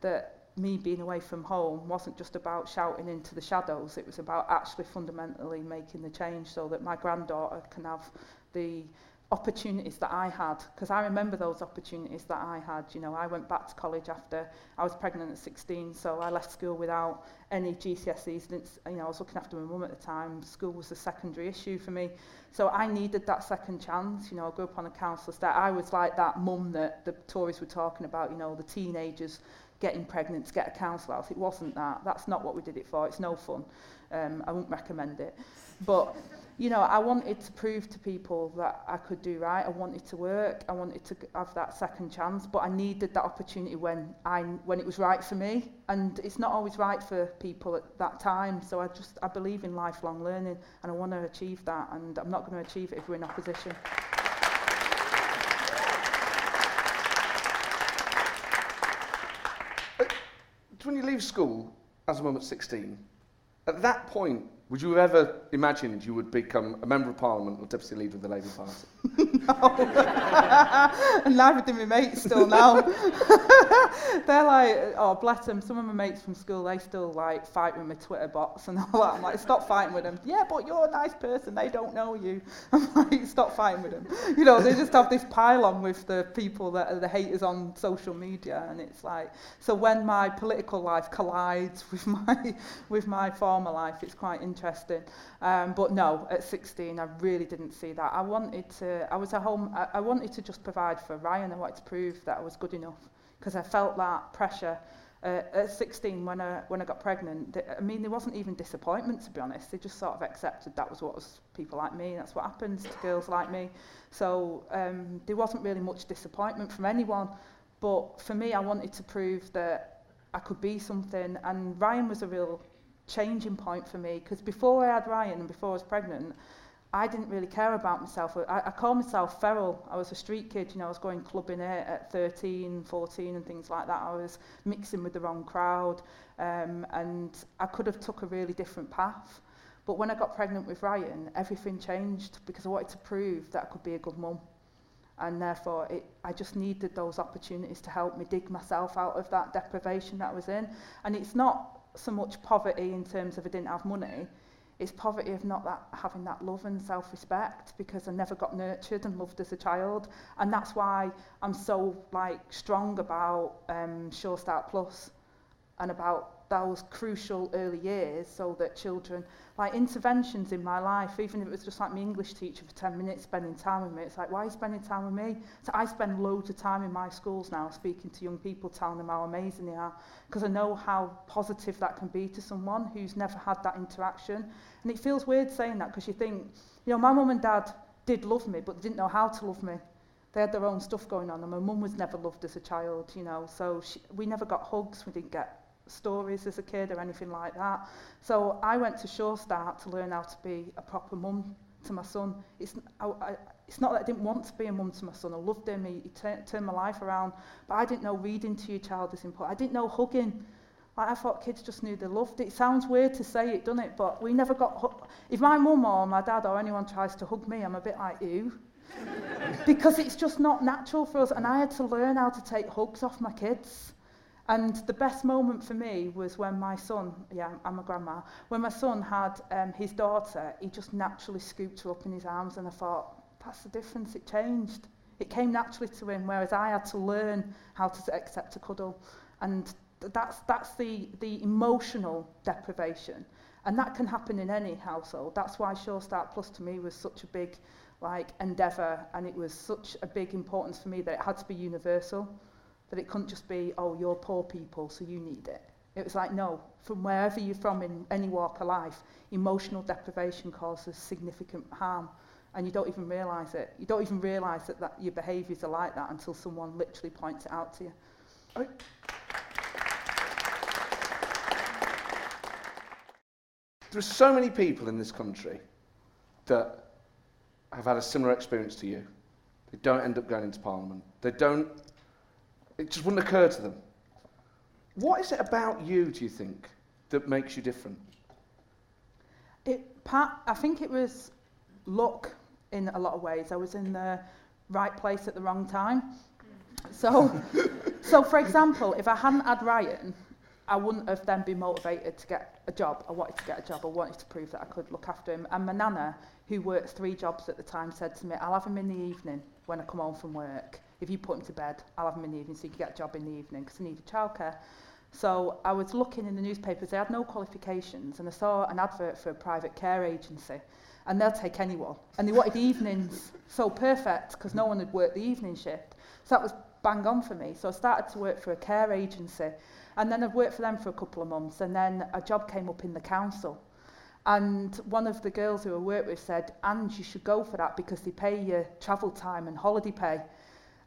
that me being away from home wasn't just about shouting into the shadows, it was about actually fundamentally making the change so that my granddaughter can have the opportunities that I had. Because I remember those opportunities that I had you know I went back to college after I was pregnant at 16 so I left school without any GCSEs didn't, you know I was looking after my mum at the time. School was a secondary issue for me. So I needed that second chance you know I grew up on a council estate. I was like that mum that the Tories were talking about you know the teenagers getting pregnant to get a council house. It wasn't that. That's not what we did it for. It's no fun. Um, I wouldn't recommend it. But, you know, I wanted to prove to people that I could do right. I wanted to work. I wanted to have that second chance. But I needed that opportunity when, I, when it was right for me. And it's not always right for people at that time. So I just, I believe in lifelong learning and I want to achieve that. And I'm not going to achieve it if we're in opposition. When you leave school as a mum at 16, at that point, would you have ever imagined you would become a member of parliament or deputy leader of the Labour Party? *laughs* no. and *laughs* neither did my mates still now. *laughs* They're like, oh, bless them. Some of my mates from school, they still like fight with my Twitter bots and all that. I'm like, stop fighting with them. Yeah, but you're a nice person. They don't know you. I'm like, stop fighting with them. You know, they just have this pile on with the people that are the haters on social media. And it's like, so when my political life collides with my, with my former life, it's quite interesting. interesting. Um, but no, at 16, I really didn't see that. I wanted to, I was at home, I, I wanted to just provide for Ryan. I wanted to prove that I was good enough because I felt that pressure. Uh, at 16, when I, when I got pregnant, th- I mean, there wasn't even disappointment, to be honest. They just sort of accepted that was what was people like me, that's what happens to girls like me. So um, there wasn't really much disappointment from anyone. But for me, I wanted to prove that I could be something. And Ryan was a real changing point for me because before I had Ryan and before I was pregnant, I didn't really care about myself. I, I call myself feral. I was a street kid, you know, I was going clubbing at, at 13, 14 and things like that. I was mixing with the wrong crowd um, and I could have took a really different path. But when I got pregnant with Ryan, everything changed because I wanted to prove that I could be a good mum. And therefore, it, I just needed those opportunities to help me dig myself out of that deprivation that I was in. And it's not so much poverty in terms of I didn't have money, it's poverty of not that, having that love and self-respect because I never got nurtured and loved as a child. And that's why I'm so like strong about um, Sure Start Plus and about those crucial early years so that children like interventions in my life even if it was just like my English teacher for 10 minutes spending time with me it's like why are you spending time with me? So I spend loads of time in my schools now speaking to young people telling them how amazing they are because I know how positive that can be to someone who's never had that interaction. And it feels weird saying that because you think you know my mum and dad did love me but they didn't know how to love me. They had their own stuff going on and my mum was never loved as a child you know so she, we never got hugs we didn't get stories as a kid or anything like that. So I went to Sure Start to learn how to be a proper mum to my son. It's, I, I, it's not that I didn't want to be a mum to my son. I loved him. He, he tur- turned my life around. But I didn't know reading to your child is important. I didn't know hugging. Like I thought kids just knew they loved it. It sounds weird to say it, doesn't it? But we never got. Hu- if my mum or my dad or anyone tries to hug me, I'm a bit like you. *laughs* because it's just not natural for us. And I had to learn how to take hugs off my kids. And the best moment for me was when my son, yeah, I'm a grandma, when my son had um, his daughter, he just naturally scooped her up in his arms and I thought, that's the difference, it changed. It came naturally to him, whereas I had to learn how to accept a cuddle. And that's, that's the, the emotional deprivation. And that can happen in any household. That's why Sure Start Plus to me was such a big like endeavour and it was such a big importance for me that it had to be universal. That it couldn't just be, oh, you're poor people, so you need it. It was like, no, from wherever you're from in any walk of life, emotional deprivation causes significant harm. And you don't even realise it. You don't even realise that, that your behaviours are like that until someone literally points it out to you. There are so many people in this country that have had a similar experience to you. They don't end up going into Parliament. They don't, it just wouldn't occur to them. What is it about you, do you think, that makes you different? It, part, I think it was luck in a lot of ways. I was in the right place at the wrong time. So, *laughs* so for example, if I hadn't had Ryan, I wouldn't have then been motivated to get a job. I wanted to get a job. I wanted to prove that I could look after him. And my nana, who worked three jobs at the time, said to me, I'll have him in the evening when I come home from work. If you put him to bed, I'll have him in the evening so you can get a job in the evening because I needed childcare. So I was looking in the newspapers, they had no qualifications, and I saw an advert for a private care agency, and they'll take anyone. And they wanted evenings, so perfect, because no one had worked the evening shift. So that was bang on for me. So I started to work for a care agency, and then I've worked for them for a couple of months, and then a job came up in the council. And one of the girls who I worked with said, and you should go for that because they pay your travel time and holiday pay.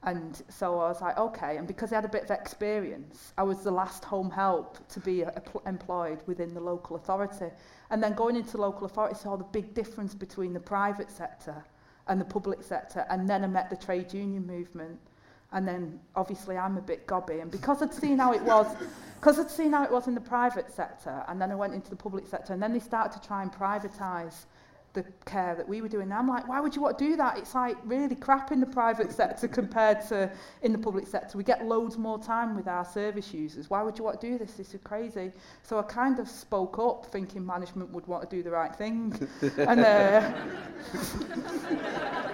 And so I was like, okay. And because I had a bit of experience, I was the last home help to be uh, a, employed within the local authority. And then going into local authority, saw the big difference between the private sector and the public sector. And then I met the trade union movement. And then obviously I'm a bit gobby. And because I'd seen how it was, *laughs* because I'd seen how it was in the private sector, and then I went into the public sector, and then they started to try and privatise the care that we were doing. And I'm like, why would you want to do that? It's like really crap in the private sector compared to in the public sector. We get loads more time with our service users. Why would you want to do this? This is crazy. So I kind of spoke up thinking management would want to do the right thing. *laughs* and uh, *laughs*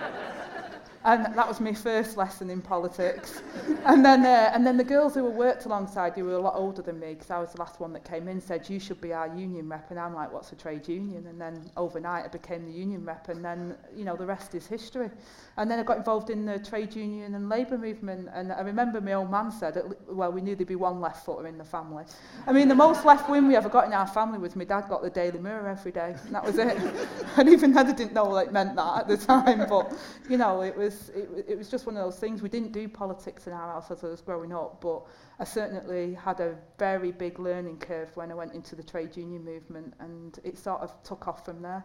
and that was my first lesson in politics. *laughs* and then uh, and then the girls who were worked alongside, who were a lot older than me, because I was the last one that came in, said you should be our union rep, and I'm like, what's a trade union? And then overnight I became the union rep, and then you know the rest is history. And then I got involved in the trade union and labour movement, and I remember my old man said, well, we knew there'd be one left footer in the family. I mean, the most left wing we ever got in our family was my dad got the Daily Mirror every day, and that was it. *laughs* and even then I didn't know what it meant that at the time, but you know, it was it, it was just one of those things. We didn't do politics in our house as I was growing up, but I certainly had a very big learning curve when I went into the trade union movement, and it sort of took off from there.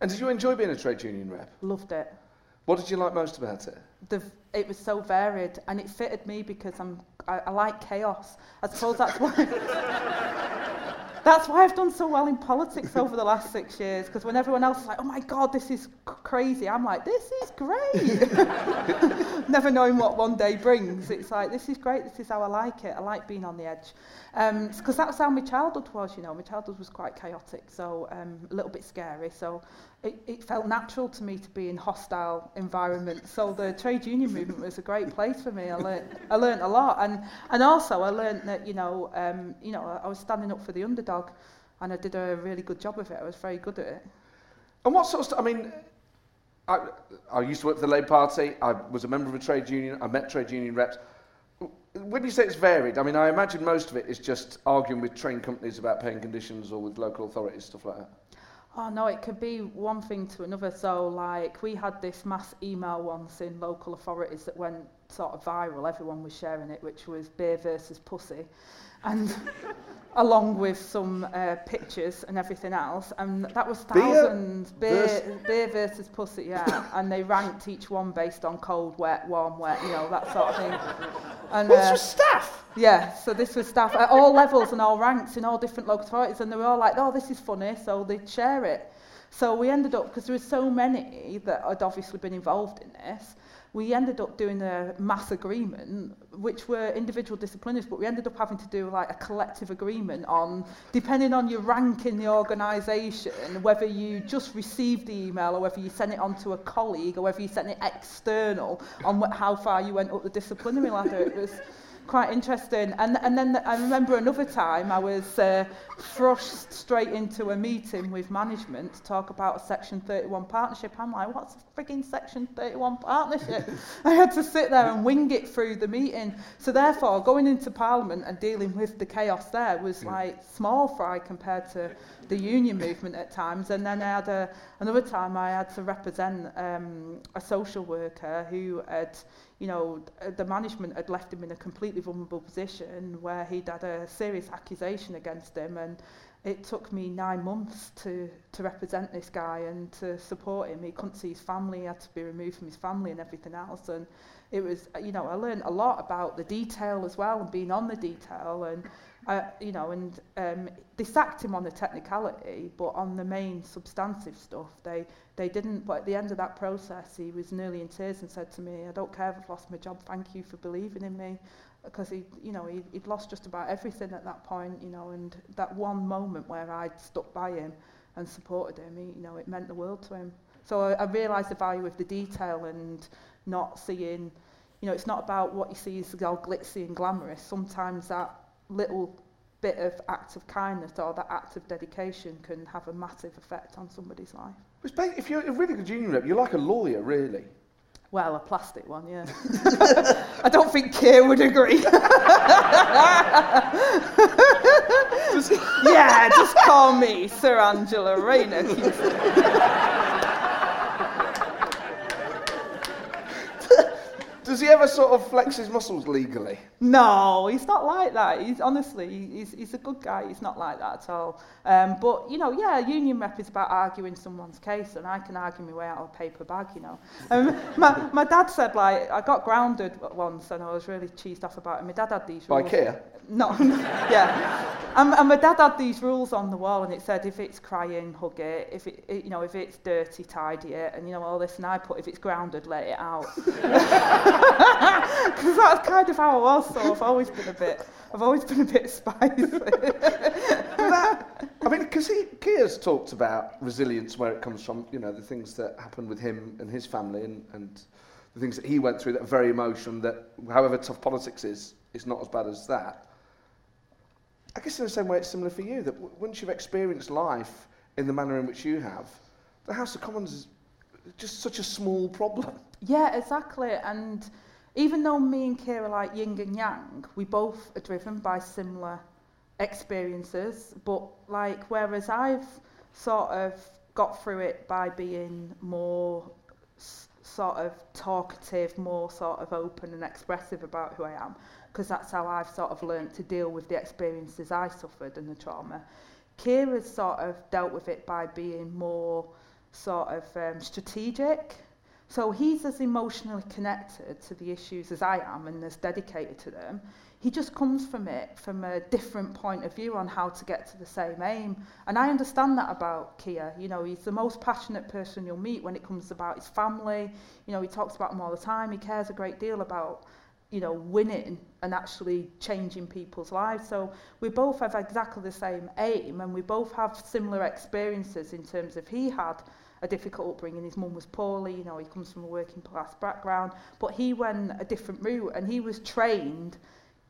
And did you enjoy being a trade union rep? Loved it. What did you like most about it? The, it was so varied, and it fitted me because I'm I, I like chaos. I suppose that's why. *laughs* That's why I've done so well in politics over the last six years, because when everyone else is like, oh my God, this is crazy, I'm like, this is great. *laughs* Never knowing what one day brings. It's like, this is great, this is how I like it. I like being on the edge. Because um, that's how my childhood was, you know. My childhood was quite chaotic, so um, a little bit scary. So it, it felt natural to me to be in hostile environments. So the trade union movement was a great place for me. I learned, I learned a lot. And, and also I learned that, you know, um, you know, I was standing up for the underdog and I did a really good job of it. I was very good at it. And what sort of stuff, I mean, I, I used to work for the Labour Party. I was a member of a trade union. I met trade union reps. When you say it's varied, I mean, I imagine most of it is just arguing with train companies about paying conditions or with local authorities, stuff like that. Oh no, it could be one thing to another. So like we had this mass email once in local authorities that went sort of viral. Everyone was sharing it, which was beer versus pussy. And *laughs* along with some uh, pictures and everything else. And that was thousands. Beer, vers- beer versus pussy, yeah. and they ranked each one based on cold, wet, warm, wet, you know, that sort of thing. And, What's uh, your staff? yeah, so this was staff at all levels and all ranks in all different local authorities, and they were all like, oh, this is funny, so they'd share it. So we ended up, because there were so many that had obviously been involved in this, we ended up doing a mass agreement, which were individual disciplinaries, but we ended up having to do like a collective agreement on, depending on your rank in the organisation, whether you just received the email or whether you sent it on to a colleague or whether you sent it external on what, how far you went up the disciplinary ladder. It was quite interesting. And, and then I remember another time I was uh, thrust straight into a meeting with management to talk about a Section 31 partnership. I'm like, what's a frigging Section 31 partnership? *laughs* I had to sit there and wing it through the meeting. So therefore, going into Parliament and dealing with the chaos there was like small fry compared to the union movement at times. And then I had a, another time I had to represent um, a social worker who had you know, the management had left him in a completely vulnerable position where he'd had a serious accusation against him and and it took me nine months to, to represent this guy and to support him. He couldn't see his family, he had to be removed from his family and everything else. And it was, uh, you know, I learned a lot about the detail as well and being on the detail. And, I, you know, and um, they sacked him on the technicality, but on the main substantive stuff, they, they didn't. But at the end of that process, he was nearly in tears and said to me, I don't care if I've lost my job, thank you for believing in me. Because he, you know, he, he'd lost just about everything at that point, you know, and that one moment where I'd stuck by him and supported him, he, you know, it meant the world to him. So I, I realised the value of the detail and not seeing, you know, it's not about what you see as all glitzy and glamorous. Sometimes that little bit of act of kindness or that act of dedication can have a massive effect on somebody's life. If you're a really good union rep, you're like a lawyer, really. Well, a plastic one, yeah. *laughs* I don't think Keir would agree. *laughs* yeah, just call me Sir Angela Rayner. *laughs* Does he ever sort of flex his muscles legally? No, he's not like that. He's honestly, he's, he's a good guy. He's not like that at all. Um, but you know, yeah, union rep is about arguing someone's case, and I can argue my way out of a paper bag. You know, um, *laughs* my my dad said like I got grounded once, and I was really cheesed off about it. My dad had these rules. By. Keir? *laughs* No, yeah. And, and my dad had these rules on the wall, and it said if it's crying, hug it. If it, it, you know, if it's dirty, tidy it, and you know all this. And I put if it's grounded, let it out. *laughs* Because *laughs* that's kind of how I was. So I've always been a bit, I've always been a bit spicy. *laughs* that, I mean, because he Keir's talked about resilience, where it comes from, you know, the things that happened with him and his family, and, and the things that he went through that very emotional. That, however tough politics is, is not as bad as that. I guess in the same way, it's similar for you. That w- once you've experienced life in the manner in which you have, the House of Commons is just such a small problem. *laughs* Yeah, exactly. And even though me and Keir are like yin and yang, we both are driven by similar experiences. But like, whereas I've sort of got through it by being more s- sort of talkative, more sort of open and expressive about who I am, because that's how I've sort of learnt to deal with the experiences I suffered and the trauma. Keir has sort of dealt with it by being more sort of um, strategic. So he's as emotionally connected to the issues as I am and as dedicated to them. He just comes from it from a different point of view on how to get to the same aim. And I understand that about Keir. You know, he's the most passionate person you'll meet when it comes about his family. You know, he talks about them all the time. He cares a great deal about you know, winning and actually changing people's lives. So we both have exactly the same aim and we both have similar experiences in terms of he had a difficult upbringing. His mum was poorly, you know, he comes from a working class background, but he went a different route and he was trained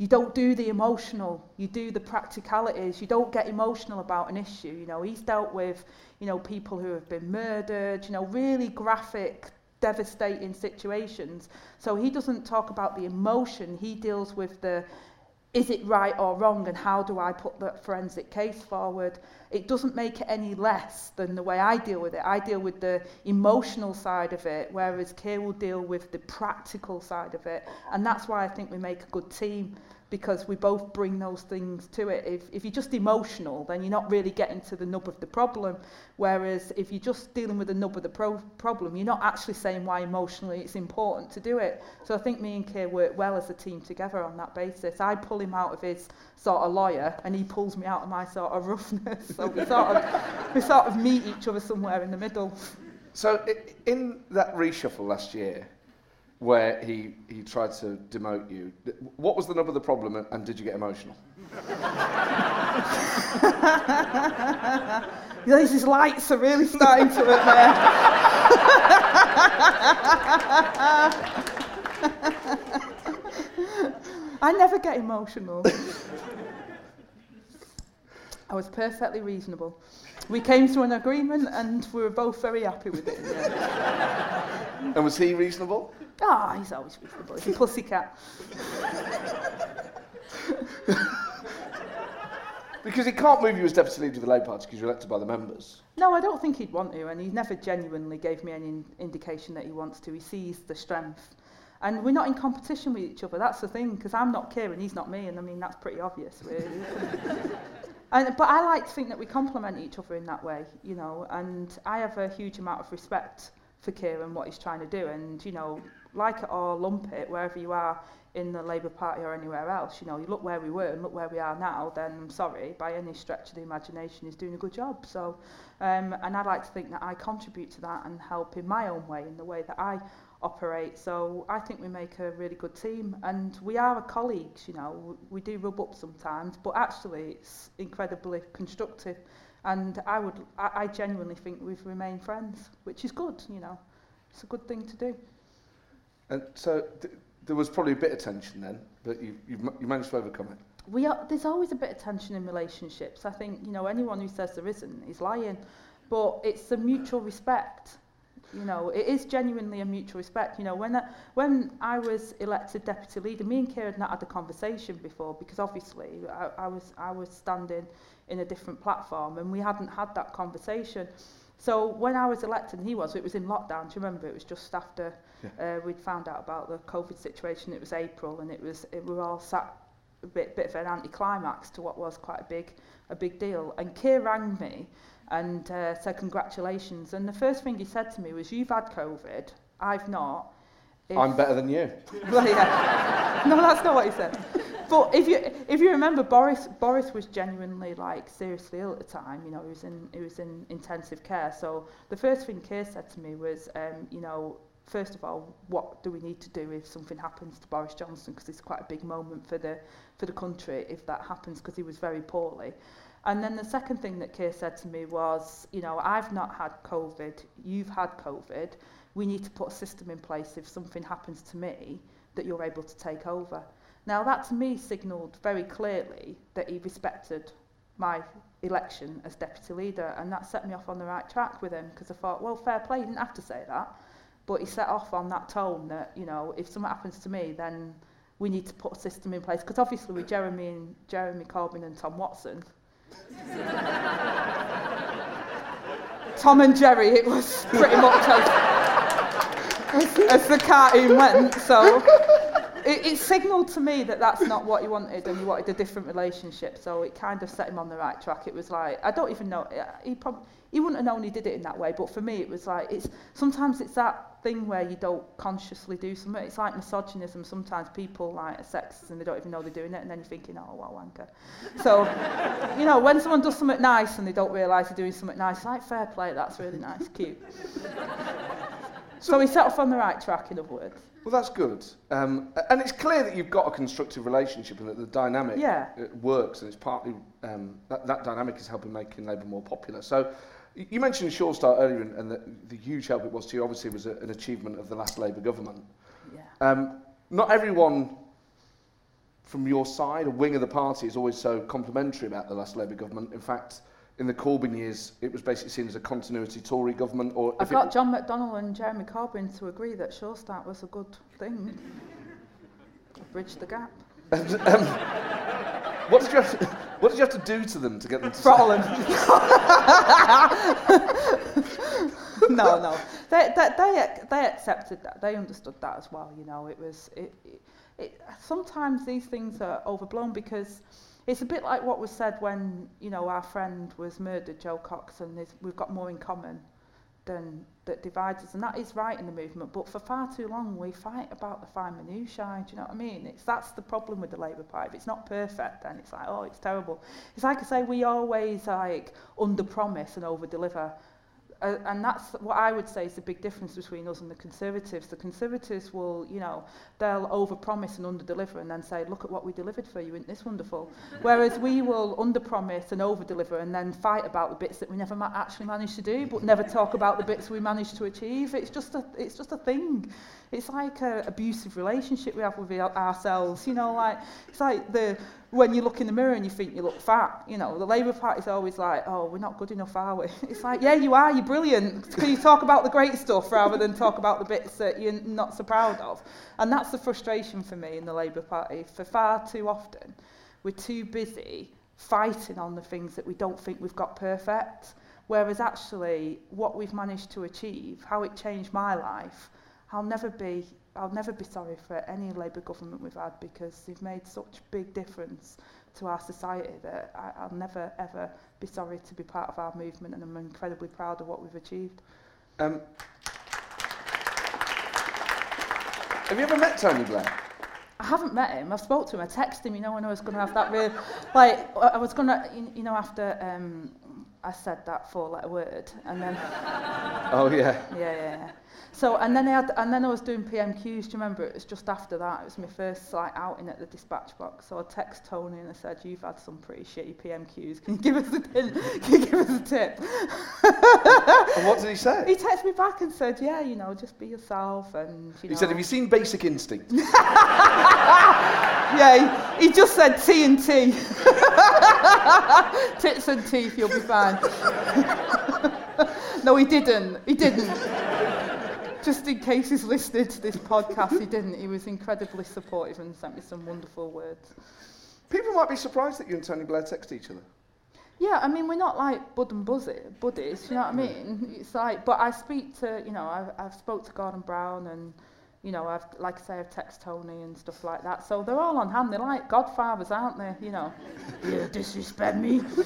you don't do the emotional, you do the practicalities, you don't get emotional about an issue. You know, he's dealt with, you know, people who have been murdered, you know, really graphic, devastating situations. So he doesn't talk about the emotion, he deals with the is it right or wrong and how do I put the forensic case forward? It doesn't make it any less than the way I deal with it. I deal with the emotional side of it, whereas Keir will deal with the practical side of it. And that's why I think we make a good team because we both bring those things to it. If, if you're just emotional, then you're not really getting to the nub of the problem. Whereas if you're just dealing with the nub of the pro problem, you're not actually saying why emotionally it's important to do it. So I think me and Keir work well as a team together on that basis. I pull him out of his sort of lawyer and he pulls me out of my sort of roughness. So we sort of, *laughs* we sort of meet each other somewhere in the middle. So in that reshuffle last year, where he, he tried to demote you. What was the nub of the problem and, and did you get emotional? *laughs* These lights are really starting to appear. *laughs* I never get emotional. I was perfectly reasonable. We came to an agreement and we were both very happy with it. And was he reasonable? Ah, oh, he's always reasonable. He's a pussycat. *laughs* because he can't move you as deputy leader of the Labour Party because you're elected by the members. No, I don't think he'd want to, and he never genuinely gave me any indication that he wants to. He sees the strength. And we're not in competition with each other. That's the thing, because I'm not Kieran, he's not me, and I mean that's pretty obvious, really. *laughs* and, but I like to think that we complement each other in that way, you know. And I have a huge amount of respect for Kieran, and what he's trying to do, and you know, like it or lump it, wherever you are in the Labour Party or anywhere else, you know, you look where we were and look where we are now, then I'm sorry, by any stretch of the imagination, is doing a good job. So, um, and I'd like to think that I contribute to that and help in my own way, in the way that I operate. So I think we make a really good team and we are colleagues, you know, we do rub up sometimes, but actually it's incredibly constructive. And I would, I, I genuinely think we've remained friends, which is good, you know, it's a good thing to do. And so th- there was probably a bit of tension then, but you, you, you managed to overcome it. We are, there's always a bit of tension in relationships. I think, you know, anyone who says there isn't is lying. But it's a mutual respect. You know, it is genuinely a mutual respect. You know, when I, when I was elected deputy leader, me and Keir had not had a conversation before because obviously I, I was I was standing in a different platform and we hadn't had that conversation. So when I was elected, and he was, it was in lockdown. Do you remember? It was just after yeah. uh, we'd found out about the COVID situation. It was April, and it was it, we were all sat a bit bit of an anticlimax to what was quite a big a big deal. And Keir rang me and uh, said congratulations. And the first thing he said to me was, "You've had COVID. I've not." If I'm better than you. *laughs* well, yeah. no, that's not what he said. But if you if you remember, Boris Boris was genuinely like seriously ill at the time. You know, he was in he was in intensive care. So the first thing Keir said to me was, um, you know, first of all, what do we need to do if something happens to Boris Johnson? Because it's quite a big moment for the for the country if that happens, because he was very poorly. And then the second thing that Keir said to me was, you know, I've not had COVID, you've had COVID we need to put a system in place if something happens to me that you're able to take over. Now that to me signalled very clearly that he respected my election as deputy leader and that set me off on the right track with him because I thought, well, fair play, he didn't have to say that. But he set off on that tone that, you know, if something happens to me, then we need to put a system in place. Because obviously with Jeremy and Jeremy Corbyn and Tom Watson, *laughs* Tom and Jerry, it was pretty much as, as the cartoon went. So it, it signalled to me that that's not what he wanted and he wanted a different relationship. So it kind of set him on the right track. It was like, I don't even know, uh, he probably, he wouldn't have known he did it in that way, but for me it was like, it's sometimes it's that thing where you don't consciously do something. It's like misogynism. Sometimes people like sexist and they don't even know they're doing it, and then you're thinking, oh, well, wanker. So, you know, when someone does something nice and they don't realise they're doing something nice, it's like, fair play, that's really nice, cute. So we set off on the right track, in other words. Well, that's good. Um, and it's clear that you've got a constructive relationship and that the dynamic yeah. works, and it's partly um, that, that dynamic is helping making Labour more popular. So You mentioned Sure Start earlier and, and the, the huge help it was to you. Obviously, was a, an achievement of the last Labour government. Yeah. Um, not everyone from your side, a wing of the party, is always so complimentary about the last Labour government. In fact, in the Corbyn years, it was basically seen as a continuity Tory government. Or I've got it... John McDonnell and Jeremy Corbyn to agree that Sure Start was a good thing. Bridge the gap. And, um, what did you have to, what did you have to do to them to get them to Throttle him. *laughs* no, no. They, they, they, they accepted that. They understood that as well. You know, it was. It, it, it, sometimes these things are overblown because it's a bit like what was said when you know our friend was murdered, Jo Cox, and we've got more in common than that divides us, and that is right in the movement. But for far too long, we fight about the fine minutiae. Do you know what I mean? It's that's the problem with the Labour Party. If it's not perfect, then it's like, oh, it's terrible. It's like I say, we always like under promise and over deliver. Uh, and that's what I would say is the big difference between us and the Conservatives. The Conservatives will, you know, they'll overpromise and underdeliver and then say, look at what we delivered for you, isn't this wonderful? Whereas we will underpromise and overdeliver and then fight about the bits that we never ma- actually managed to do, but never talk about the bits we managed to achieve. It's just a, it's just a thing. It's like an abusive relationship we have with our- ourselves. You know, like it's like the when you look in the mirror and you think you look fat. You know, the Labour Party's always like, oh, we're not good enough, are we? *laughs* It's like, yeah, you are. You're brilliant. Can you talk about the great stuff rather than talk about the bits that you're not so proud of? And that's the frustration for me in the Labour Party. For far too often, we're too busy fighting on the things that we don't think we've got perfect. Whereas actually, what we've managed to achieve, how it changed my life, I'll never be I'll never be sorry for any Labour government we've had because they've made such big difference to our society that I, I'll never ever be sorry to be part of our movement and I'm incredibly proud of what we've achieved. Um, have you ever met Tony Blair? I haven't met him. I've spoke to him. I texted him, you know, when I was going to have that real, like, I was going to, you know, after um, I said that four-letter word, and then, *laughs* Oh yeah. yeah, yeah, yeah. So, and then I had, and then I was doing PMQs. Do you remember? It was just after that. It was my first like outing at the dispatch box. So I text Tony and I said, "You've had some pretty shitty PMQs. Can you give us a tip? *laughs* Can you give us a tip?" And what did he say? He texted me back and said, "Yeah, you know, just be yourself." And you know. He said, "Have you seen Basic Instinct?" *laughs* Yeah, he, he just said T and T. *laughs* Tits and teeth, you'll be fine. *laughs* no, he didn't. He didn't. Just in case he's listening to this podcast, he didn't. He was incredibly supportive and sent me some wonderful words. People might be surprised that you and Tony Blair text each other. Yeah, I mean, we're not like bud and buzzy, buddies, you know what I mean? It's like, but I speak to, you know, I've, I've spoke to Gordon Brown and, you know, I've, like I say, I've texted Tony and stuff like that. So they're all on hand. They're like godfathers, aren't they? You know, *laughs* you disrespect me. *laughs*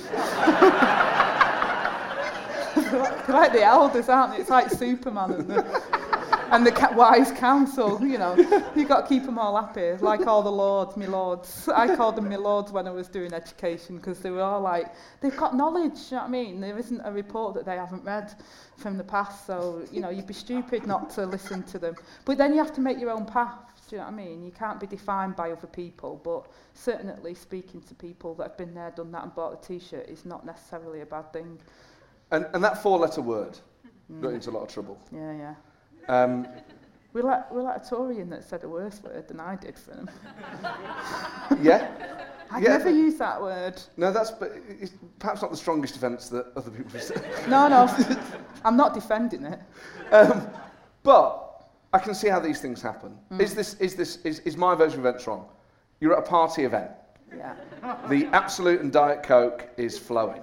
they're like- they're like the elders, aren't they? It's like Superman and the, and the ca- wise council, you know. You've got to keep them all happy, like all the lords, my lords. I called them my lords when I was doing education because they were all like, they've got knowledge, you know what I mean? There isn't a report that they haven't read from the past, so, you know, you'd be stupid not to listen to them. But then you have to make your own path, do you know what I mean? You can't be defined by other people, but certainly speaking to people that have been there, done that and bought a t-shirt is not necessarily a bad thing. And, and that four-letter word got Mm. into a lot of trouble. Yeah, yeah. Um, *laughs* We let, we let a Tory in that said a worse word than I did for them. *laughs* yeah. I Yeah. never use that word. No, that's but it's perhaps not the strongest defence that other people have said. *laughs* No, no, I'm not defending it. Um, but I can see how these things happen. Mm. Is this is this is, is my version of events wrong? You're at a party event. Yeah. The Absolut and Diet Coke is flowing.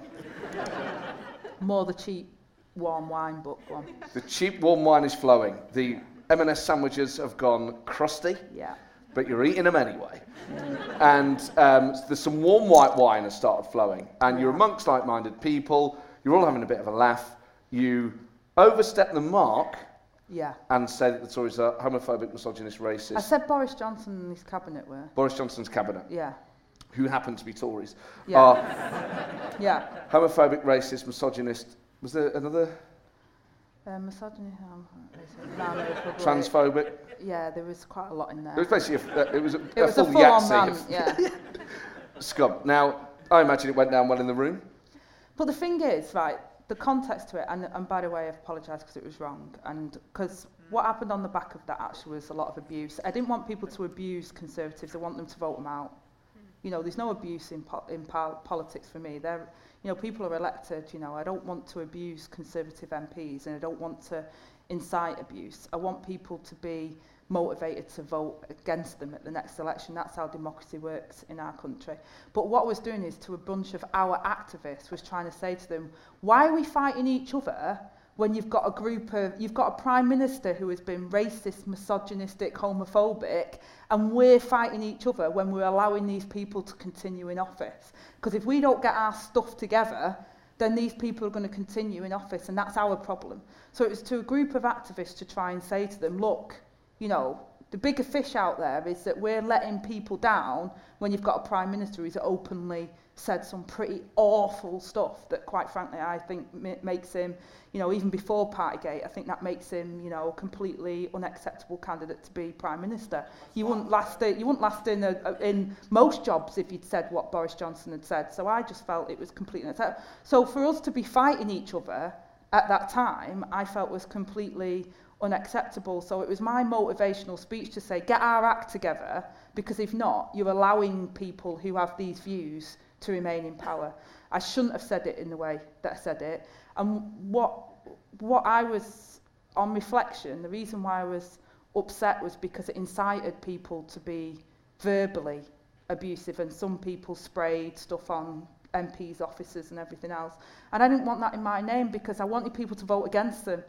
More the cheap warm wine book one. The cheap warm wine is flowing. The M&S sandwiches have gone crusty, Yeah. but you're eating them anyway. And um, there's some warm white wine has started flowing, and you're amongst like-minded people. You're all having a bit of a laugh. You overstep the mark Yeah. and say that the Tories are homophobic, misogynist, racist. I said Boris Johnson and his cabinet were. Boris Johnson's cabinet, Yeah. who happen to be Tories, Yeah. are Yeah. homophobic, racist, misogynist. Was there another Uh, misogyny, um, transphobic? Yeah, there was quite a lot in there. It was basically a, uh, it was a, It a was a full Yahtzee yeah. *laughs* scum. Now, I imagine it went down well in the room. But the thing is, right, the context to it, and, and by the way, I apologise because it was wrong, and because what happened on the back of that actually was a lot of abuse. I didn't want people to abuse Conservatives. I want them to vote them out. You know, there's no abuse in, po- in pol- politics for me. They're, you know, people are elected. You know, I don't want to abuse Conservative MPs, and I don't want to incite abuse. I want people to be motivated to vote against them at the next election. That's how democracy works in our country. But what I was doing is to a bunch of our activists was trying to say to them, why are we fighting each other when you've got a group of, you've got a prime minister who has been racist, misogynistic, homophobic, and we're fighting each other when we're allowing these people to continue in office. Because if we don't get our stuff together, then these people are going to continue in office, and that's our problem. So it was to a group of activists to try and say to them, look, you know, the bigger fish out there is that we're letting people down when you've got a prime minister who's openly said some pretty awful stuff that quite frankly I think makes him, you know, even before Partygate, I think that makes him, you know, a completely unacceptable candidate to be prime minister. You wouldn't last you wouldn't last in a, a, in most jobs if you'd said what Boris Johnson had said. So I just felt it was completely unacceptable. So for us to be fighting each other at that time, I felt was completely unacceptable. So it was my motivational speech to say, get our act together, because if not, you're allowing people who have these views to remain in power. I shouldn't have said it in the way that I said it. And what, what I was, on reflection, the reason why I was upset was because it incited people to be verbally abusive and some people sprayed stuff on MPs, officers and everything else. And I didn't want that in my name because I wanted people to vote against them.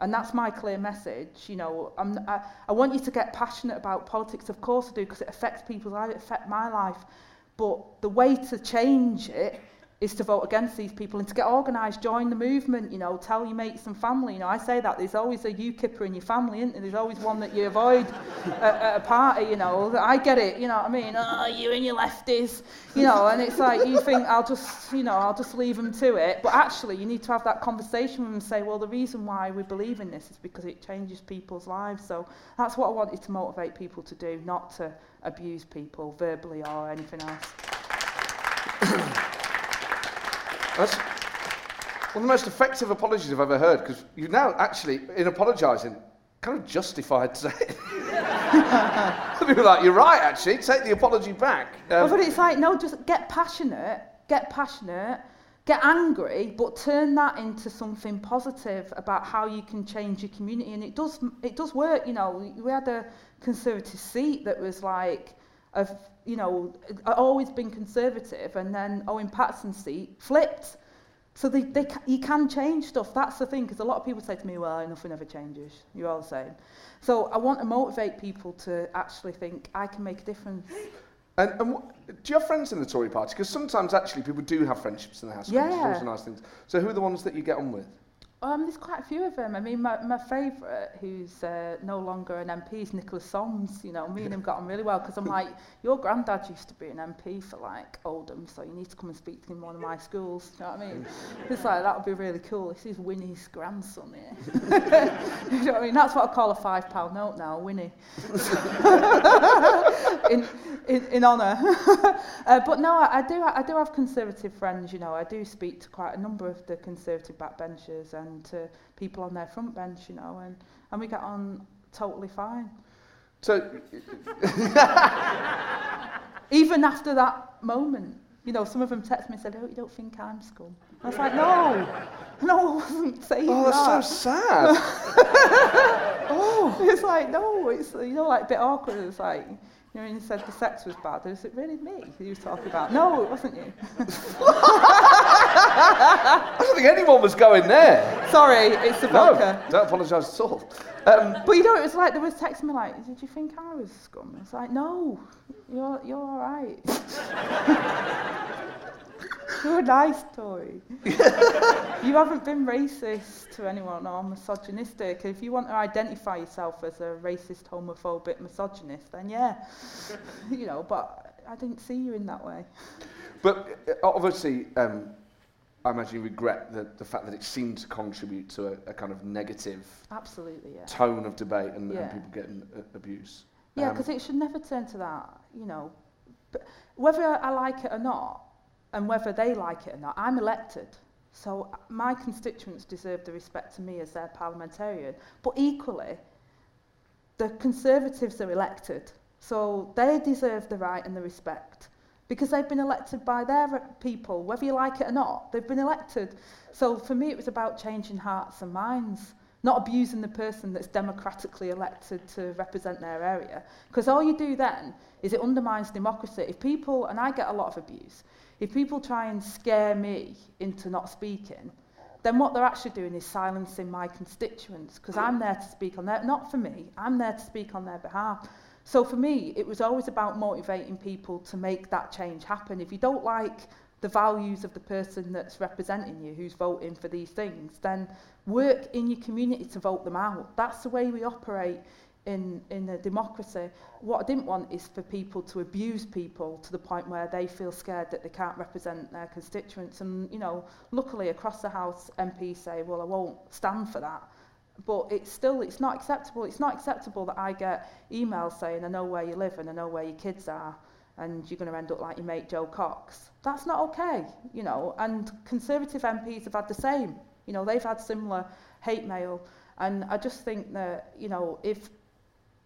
And that's my clear message, you know, I'm, I, I want you to get passionate about politics, of course I do, because it affects people's lives, it affects my life. But the way to change it is to vote against these people and to get organised, join the movement, you know, tell your mates and family. You know, I say that, there's always a UKIPper in your family, isn't there? There's always one that you avoid *laughs* at, at a party, you know. I get it, you know what I mean? Oh, you and your lefties, you know, and it's like, you think, I'll just, you know, I'll just leave them to it. But actually, you need to have that conversation with them and say, well, the reason why we believe in this is because it changes people's lives. So that's what I wanted to motivate people to do, not to abuse people verbally or anything else. *coughs* *coughs* That's one of the most effective apologies I've ever heard because you now actually, in apologising, kind of justified to say. People *laughs* are like, you're right, actually, take the apology back. Um, but it's like, no, just get passionate, get passionate, get angry, but turn that into something positive about how you can change your community. And it does, it does work, you know. We had a conservative seat that was like, of you know, uh, always been conservative, and then Owen Paterson's seat flipped. So they, they, you can change stuff. That's the thing, because a lot of people say to me, well, nothing ever changes. You're all the same. So I want to motivate people to actually think, I can make a difference. And, and what, do you have friends in the Tory party? Because sometimes actually people do have friendships in the House. Yeah. Nice things. So who are the ones that you get on with? Um, there's quite a few of them. I mean, my, my favourite, who's uh, no longer an MP, is Nicholas Soames. You know, me and him got on really well because I'm *laughs* like, your granddad used to be an MP for like Oldham, so you need to come and speak to him in one of my schools. You know what I mean? *laughs* It's like, that would be really cool. This is Winnie's grandson here. *laughs* you know what I mean? That's what I call a five pound note now, Winnie. in, in, in honour. uh, but no, I, I, do, I do have conservative friends, you know. I do speak to quite a number of the conservative backbenchers and to people on their front bench, you know, and, and we get on totally fine. So, *laughs* even after that moment, you know, some of them text me and said, "Oh, you don't think I'm scum?" I was like, "No, no, I wasn't saying oh, that." Oh, that's so sad. *laughs* oh, it's like no, it's you know, like a bit awkward. It's like you know, and said the sex was bad. Was it really me he was talking about? No, it wasn't you. *laughs* I don't think anyone was going there. Sorry, it's the vodka. No, don't apologise at all. Um, *laughs* but you know, it was like, there was texting me like, did you think I was scum? It's like, no, you're, you're all right. *laughs* You're a nice Tory. *laughs* you haven't been racist to anyone or misogynistic. If you want to identify yourself as a racist, homophobic misogynist, then yeah, you know. But I didn't see you in that way. But uh, obviously, um, I imagine you regret the, the fact that it seemed to contribute to a, a kind of negative Absolutely, yeah. tone of debate and, yeah. and people getting uh, abuse. Yeah, because um, it should never turn to that, you know. But whether I like it or not, and whether they like it or not. I'm elected, so my constituents deserve the respect to me as their parliamentarian. But equally, the Conservatives are elected, so they deserve the right and the respect because they've been elected by their people, whether you like it or not. They've been elected. So for me, it was about changing hearts and minds not abusing the person that's democratically elected to represent their area. Because all you do then is it undermines democracy. If people, and I get a lot of abuse, if people try and scare me into not speaking, then what they're actually doing is silencing my constituents because I'm there to speak on their, not for me, I'm there to speak on their behalf. So for me, it was always about motivating people to make that change happen. If you don't like the values of the person that's representing you, who's voting for these things, then work in your community to vote them out. That's the way we operate in, in a democracy. What I didn't want is for people to abuse people to the point where they feel scared that they can't represent their constituents. And, you know, luckily across the House, MPs say, well, I won't stand for that. but it's still it's not acceptable it's not acceptable that i get emails saying i know where you live and i know where your kids are and you're going to end up like your mate joe cox. That's not okay you know and conservative mps have had the same. You know they've had similar hate mail and i just think that you know if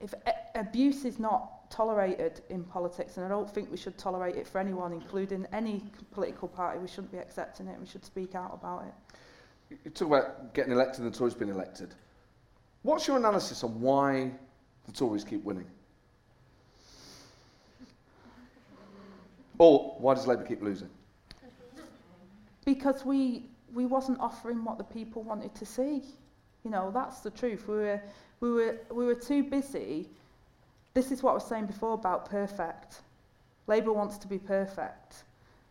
if abuse is not tolerated in politics and i don't think we should tolerate it for anyone including any political party we shouldn't be accepting it we should speak out about it. You talk about getting elected and the Tories being elected. What's your analysis on why the Tories keep winning? Or why does Labour keep losing? Because we we wasn't offering what the people wanted to see. You know, that's the truth. We were we were, we were too busy. This is what I was saying before about perfect. Labour wants to be perfect.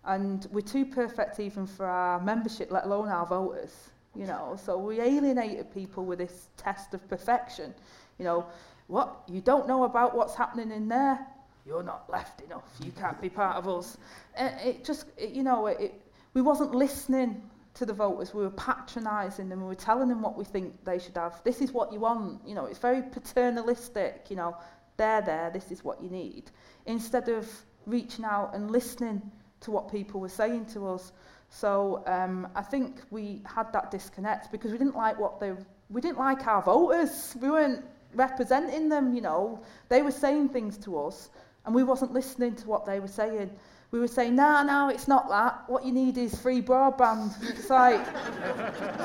And we're too perfect even for our membership, let alone our voters. You know, so we alienated people with this test of perfection. You know, what? You don't know about what's happening in there? You're not left enough. You can't be part of us. And it just, it, you know, it, we wasn't listening to the voters. We were patronising them. We were telling them what we think they should have. This is what you want. You know, it's very paternalistic. You know, they're there. This is what you need. Instead of reaching out and listening to what people were saying to us. So um, I think we had that disconnect because we didn't like what they we didn't like our voters. We weren't representing them, you know. They were saying things to us and we wasn't listening to what they were saying. We were saying, no, nah, no, it's not that. What you need is free broadband. It's like,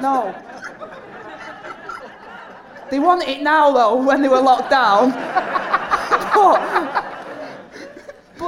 no. They want it now, though, when they were locked down. *laughs*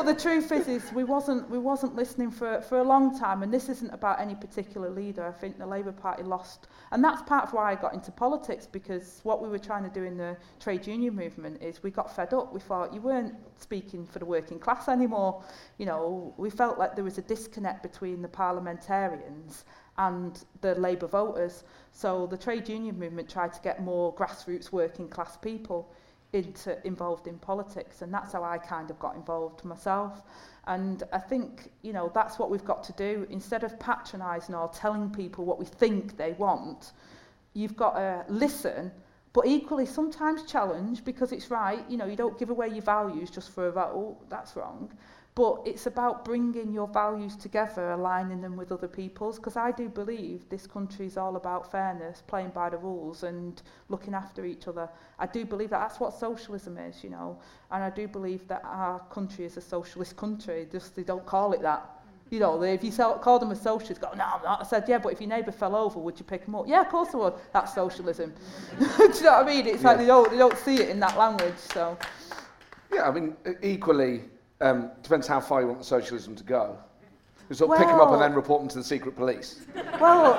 the truth is, is we wasn't we wasn't listening for for a long time, and this isn't about any particular leader. I think the Labour Party lost, and that's part of why I got into politics because what we were trying to do in the trade union movement is we got fed up. We thought you weren't speaking for the working class anymore. You know, we felt like there was a disconnect between the parliamentarians and the Labour voters. So the trade union movement tried to get more grassroots working class people into involved in politics and that's how I kind of got involved myself. And I think you know that's what we've got to do. Instead of patronizing or telling people what we think they want you've got to listen but equally sometimes challenge because it's right. You know you don't give away your values just for a vote. That's wrong but it's about bringing your values together, aligning them with other people's, because I do believe this country is all about fairness, playing by the rules and looking after each other. I do believe that that's what socialism is, you know, and I do believe that our country is a socialist country, just they don't call it that. You know, if you sell, call them a socialist, go, no, I'm not. I said, yeah, but if your neighbour fell over, would you pick him up? Yeah, of course I would. That's socialism. *laughs* do you know what I mean? It's yeah. like they don't, they don't see it in that language, so. Yeah, I mean, equally, um, depends how far you want the socialism to go. You sort of well, pick them up and then report them to the secret police. Well,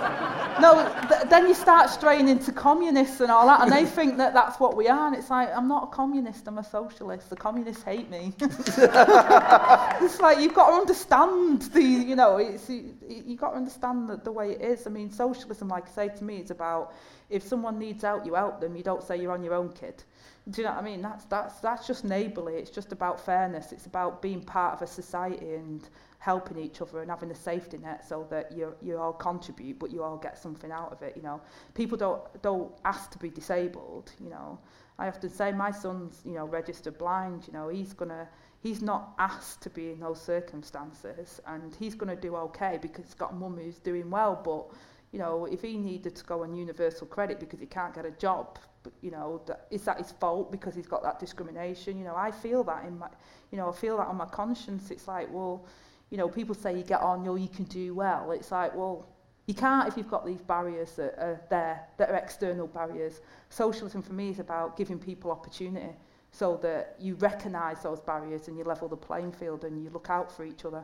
no, th- then you start straying into communists and all that, and they *laughs* think that that's what we are. And it's like, I'm not a communist, I'm a socialist. The communists hate me. *laughs* it's like, you've got to understand the, you know, it's, you, you've got to understand the, the way it is. I mean, socialism, like I say to me, is about if someone needs help, you help them. You don't say you're on your own, kid. Do you know what I mean? That's, that's, that's just neighbourly. It's just about fairness. It's about being part of a society and helping each other and having a safety net so that you, you all contribute, but you all get something out of it, you know. People don't, don't ask to be disabled, you know. I often say my son's, you know, registered blind, you know, he's going to, he's not asked to be in those circumstances and he's going to do okay because he's got mum who's doing well, but you know, if he needed to go on universal credit because he can't get a job, you know, that, is that his fault because he's got that discrimination? You know, I feel that in my, you know, I feel that on my conscience. It's like, well, you know, people say you get on, you you can do well. It's like, well, You can't if you've got these barriers that are there, that are external barriers. Socialism for me is about giving people opportunity so that you recognise those barriers and you level the playing field and you look out for each other.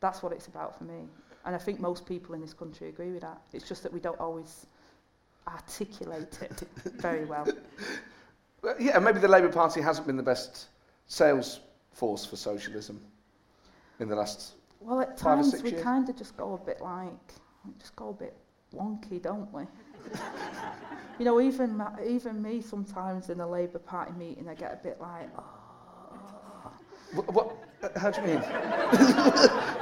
That's what it's about for me. And I think most people in this country agree with that. It's just that we don't always articulate it very well. *laughs* Well, Yeah, maybe the Labour Party hasn't been the best sales force for socialism in the last. Well, at times we kind of just go a bit like, just go a bit wonky, don't we? *laughs* you know, even ma- even me sometimes in a Labour Party meeting, I get a bit like, oh, What? what uh, how do you mean? *laughs*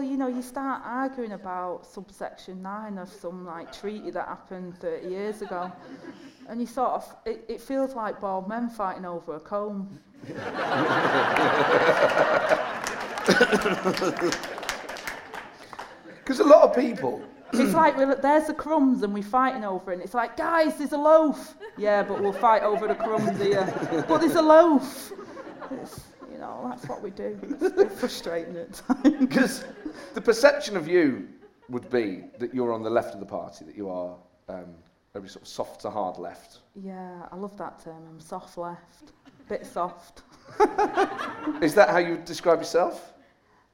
well, you know, you start arguing about subsection nine of some like treaty that happened 30 years ago, and you sort of, it, it feels like bald men fighting over a comb. *laughs* Because a lot of people. It's like we're, there's the crumbs and we're fighting over it. And it's like, guys, there's a loaf. Yeah, but we'll fight over the crumbs here. but there's a loaf. It's, you know, that's what we do. It's a bit frustrating at times. *laughs* Because the perception of you would be that you're on the left of the party, that you are um, sort of soft to hard left. Yeah, I love that term. I'm soft left. Bit soft. Is that how you describe yourself?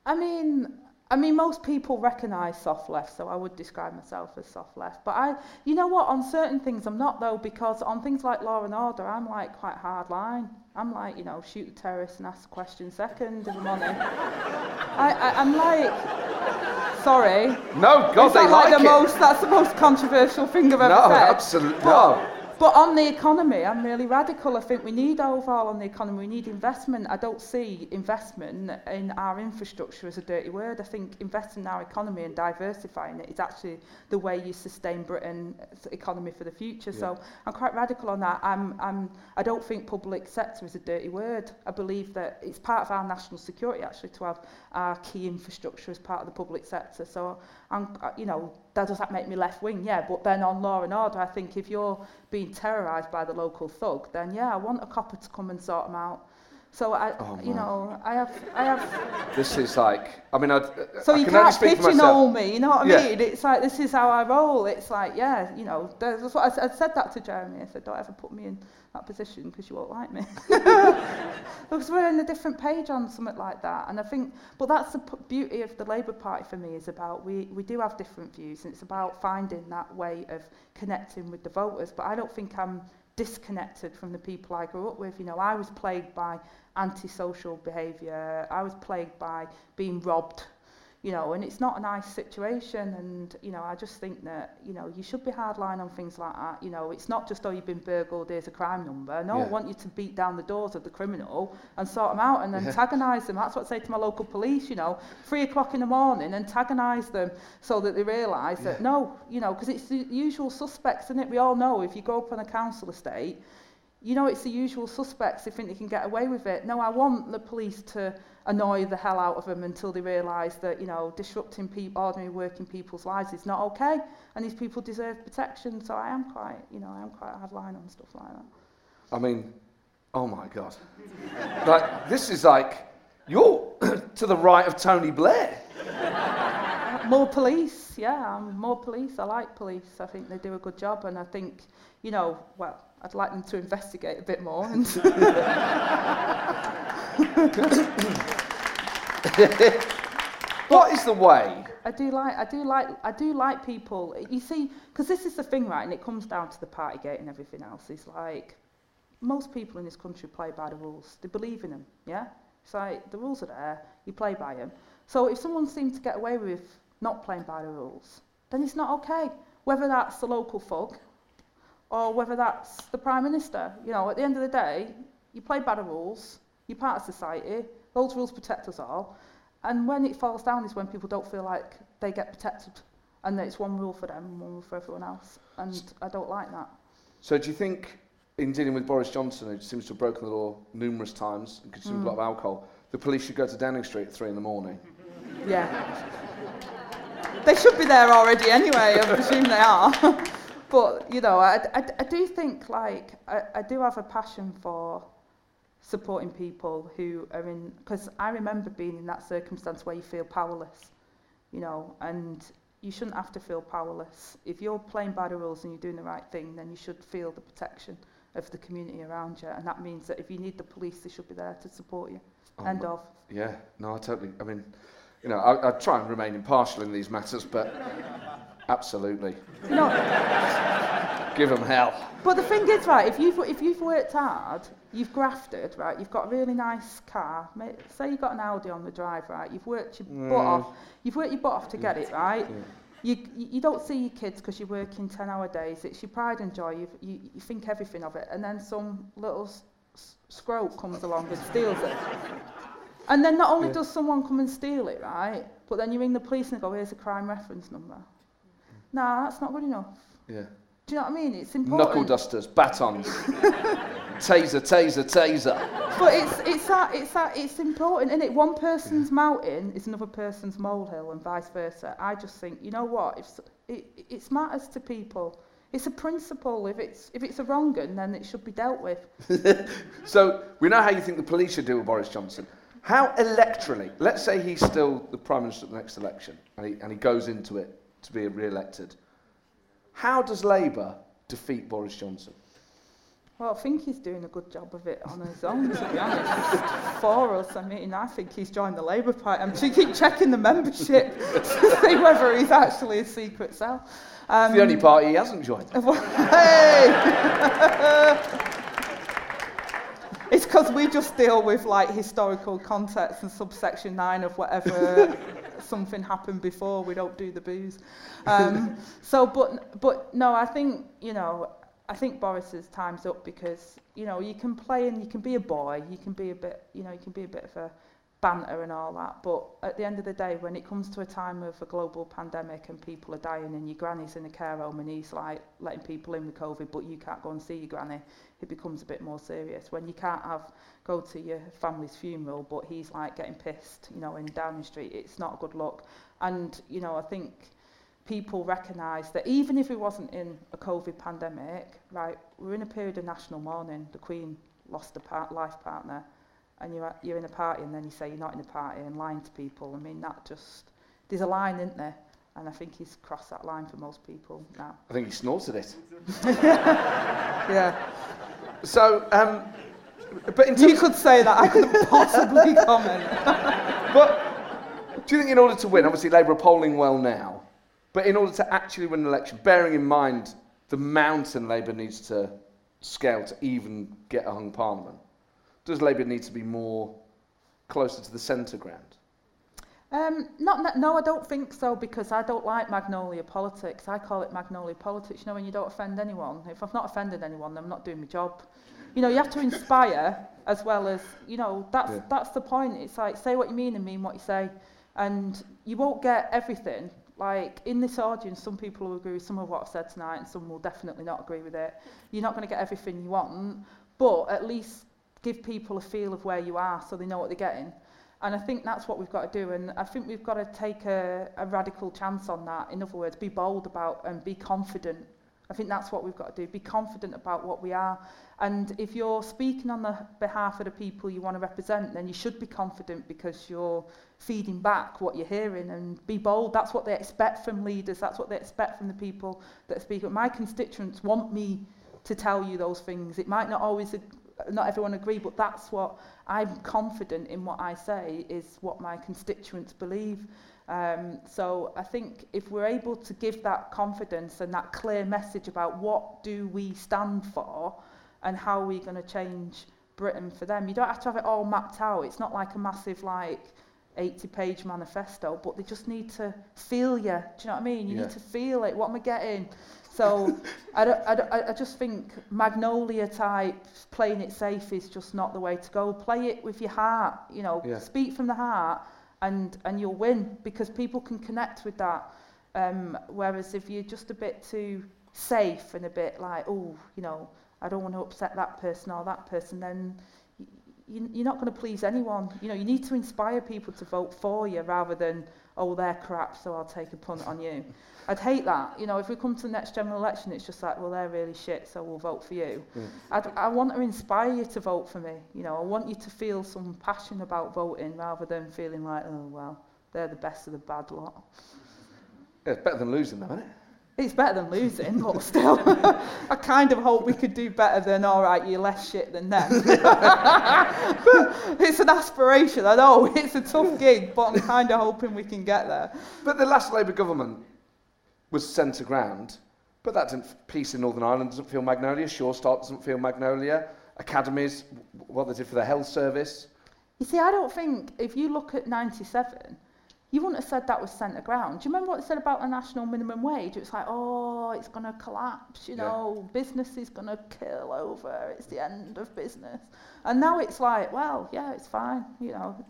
I mean, I mean, most people recognise soft left, so I would describe myself as soft left. But I, you know what? On certain things, I'm not though, because on things like law and order, I'm like quite hard line. I'm like, you know, shoot the terrorist and ask the question second in the morning. *laughs* I, I, I'm like, sorry. No, God, Is they like, like the it. most? That's the most controversial thing I've ever no, said. absolutely But- no. But on the economy, I'm really radical. I think we need overhaul on the economy. We need investment. I don't see investment in our infrastructure as a dirty word. I think investing in our economy and diversifying it is actually the way you sustain Britain's uh, economy for the future. Yeah. So I'm quite radical on that. I'm, I'm, I don't think public sector is a dirty word. I believe that it's part of our national security actually to have our key infrastructure as part of the public sector. So I'm, uh, you know, that does that make me left wing? Yeah, but then on law and order, I think if you're being terrorised by the local thug, then yeah, I want a copper to come and sort them out. So I, Oh, you know, I have, I have. This is like, I mean, I'd, So I you can can't pigeonhole me. You know what I Yeah. mean? It's like this is how I roll. It's like yeah, you know, that's what I, I said that to Jeremy. I said, don't ever put me in that position because you won't like me. *laughs* because we're in a different page on something like that. And I think, but that's the p- beauty of the Labour Party for me is about we, we do have different views and it's about finding that way of connecting with the voters. But I don't think I'm disconnected from the people I grew up with. You know, I was plagued by antisocial behaviour. I was plagued by being robbed you know, and it's not a nice situation. And, you know, I just think that, you know, you should be hardline on things like that. You know, it's not just, oh, you've been burgled, here's a crime number. No, yeah. I want you to beat down the doors of the criminal and sort them out and yeah. antagonise them. That's what I say to my local police, you know, three o'clock in the morning, antagonise them so that they realise yeah. that, no, you know, because it's the usual suspects, isn't it? We all know if you go up on a council estate, you know, it's the usual suspects. They think they can get away with it. No, I want the police to annoy the hell out of them until they realise that, you know, disrupting people, ordinary working people's lives is not okay and these people deserve protection. So I am quite, you know, I am quite hard line on stuff like that. I mean, oh my God. like, this is like, you're to the right of Tony Blair. More police, yeah, um, more police. I like police. I think they do a good job and I think, you know, well, I'd like them to investigate a bit more and *laughs* What is the way? I do like, I do like, I do like people. You see, because this is the thing, right? And it comes down to the party gate and everything else. It's like most people in this country play by the rules. They believe in them. Yeah. It's like the rules are there. You play by them. So if someone seems to get away with not playing by the rules, then it's not okay. Whether that's the local thug or whether that's the prime minister. You know, at the end of the day, you play by the rules. You're part of society. Those rules protect us all. And when it falls down is when people don't feel like they get protected and that it's one rule for them and one rule for everyone else. And I don't like that. So, do you think, in dealing with Boris Johnson, who seems to have broken the law numerous times and consumed a lot of mm. alcohol, the police should go to Downing Street at three in the morning? *laughs* Yeah. they should be there already anyway, I presume they are. *laughs* but, you know, I, I, I do think, like, I, I do have a passion for supporting people who are in because I remember being in that circumstance where you feel powerless you know and you shouldn't have to feel powerless. If you're playing by the rules and you're doing the right thing then you should feel the protection of the community around you and that means that if you need the police they should be there to support you. Oh end of. yeah no I totally I mean you know I, I try and remain impartial in these matters but absolutely, No, give them hell. but the thing is, right, if you've, if you've worked hard, you've grafted, right, you've got a really nice car, say you've got an Audi on the drive, right, you've worked your butt mm. off, you've worked your butt off to get it, right? You, you you don't see your kids because you're working 10 hour days, it's your pride and joy, you, you, you think everything of it, and then some little s- scrope comes along and steals it. And then not only does someone come and steal it, right, but then you ring the police and go, here's a crime reference number. Nah, that's not good enough. Yeah. Do you know what I mean? It's important. Knuckle dusters, batons, *laughs* taser, taser, taser. But it's it's that it's that it's important, isn't it? One person's mountain is another person's molehill, and vice versa. I just think, you know what? If it it matters to people. It's a principle. If it's if it's a wrong un, then it should be dealt with. *laughs* So we know how you think the police should deal with Boris Johnson. How electorally, let's say he's still the Prime Minister at the next election and he, and he goes into it to be re-elected. How does Labour defeat Boris Johnson? Well, I think he's doing a good job of it on his own, to be honest. For us, I mean, I think he's joined the Labour Party. I'm to keep checking the membership to see whether he's actually a secret cell. Um, It's the only party he hasn't joined. *laughs* hey! it's because we just deal with like historical context and subsection 9 of whatever something happened before. We don't do the booze. Um, *laughs* so, but, but no, I think, you know, I think Boris's time's up because, you know, you can play and you can be a boy, you can be a bit, you know, you can be a bit of a banter and all that. But at the end of the day, when it comes to a time of a global pandemic and people are dying and your granny's in a care home and he's like letting people in with COVID, but you can't go and see your granny, it becomes a bit more serious. When you can't have go to your family's funeral, but he's like getting pissed, you know, in Downing Street, it's not a good look. And you know, I think people recognise that even if it wasn't in a COVID pandemic, right, we're in a period of national mourning. The Queen lost a part, life partner, and you're, at, you're in a party and then you say you're not in a party and lying to people. I mean, that just, there's a line, isn't there? And I think he's crossed that line for most people now. I think he snorted it. *laughs* Yeah. So, um, but in You could say that, I couldn't possibly *laughs* comment. but do you think in order to win, obviously Labour are polling well now, but in order to actually win an election, bearing in mind the mountain Labour needs to scale to even get a hung parliament, does Labour need to be more closer to the centre ground? Um, not, no, I don't think so because I don't like magnolia politics. I call it magnolia politics. You know, when you don't offend anyone. If I've not offended anyone, then I'm not doing my job. You know, you have to inspire as well as, you know, that's, Yeah. that's the point. It's like, say what you mean and mean what you say. And you won't get everything. Like, in this audience, some people will agree with some of what I've said tonight and some will definitely not agree with it. You're not going to get everything you want, but at least give people a feel of where you are so they know what they're getting. And I think that's what we've got to do. And I think we've got to take a, a radical chance on that. In other words, be bold about and be confident. I think that's what we've got to do. Be confident about what we are. And if you're speaking on the behalf of the people you want to represent, then you should be confident because you're feeding back what you're hearing and be bold. That's what they expect from leaders. That's what they expect from the people that speak. But my constituents want me to tell you those things. It might not always, not everyone agree, but that's what I'm confident in what I say is what my constituents believe. Um, so I think if we're able to give that confidence and that clear message about what do we stand for and how are we going to change Britain for them, you don't have to have it all mapped out. It's not like a massive like 80 page manifesto, but they just need to feel you. Do you know what I mean? You Yeah. need to feel it. What am I getting? So I, I, I just think Magnolia type, playing it safe is just not the way to go. Play it with your heart, you know, yeah. speak from the heart and, and you'll win because people can connect with that. Um, whereas if you're just a bit too safe and a bit like, oh, you know, I don't want to upset that person or that person, then you, you're not going to please anyone. You know, you need to inspire people to vote for you rather than, oh, they're crap, so I'll take a punt on you. I'd hate that. You know, if we come to the next general election, it's just like, well, they're really shit, so we'll vote for you. Mm. I'd, I want to inspire you to vote for me. You know, I want you to feel some passion about voting rather than feeling like, oh, well, they're the best of the bad lot. Yeah, it's better than losing, though, isn't it? It's better than losing, but still, *laughs* I kind of hope we could do better than, all right, you're less shit than them. *laughs* it's an aspiration, I know, it's a tough gig, but I'm kind of hoping we can get there. But the last Labour government was centre ground, but that didn't. Peace in Northern Ireland doesn't feel Magnolia. Sure Start doesn't feel Magnolia. Academies, what they did for the health service. You see, I don't think, if you look at 97, you wouldn't have said that was centre ground. Do you remember what they said about the national minimum wage? It was like, oh, it's going to collapse, you Yeah. know, business is going to kill over, it's the end of business. And now it's like, well, yeah, it's fine, you know.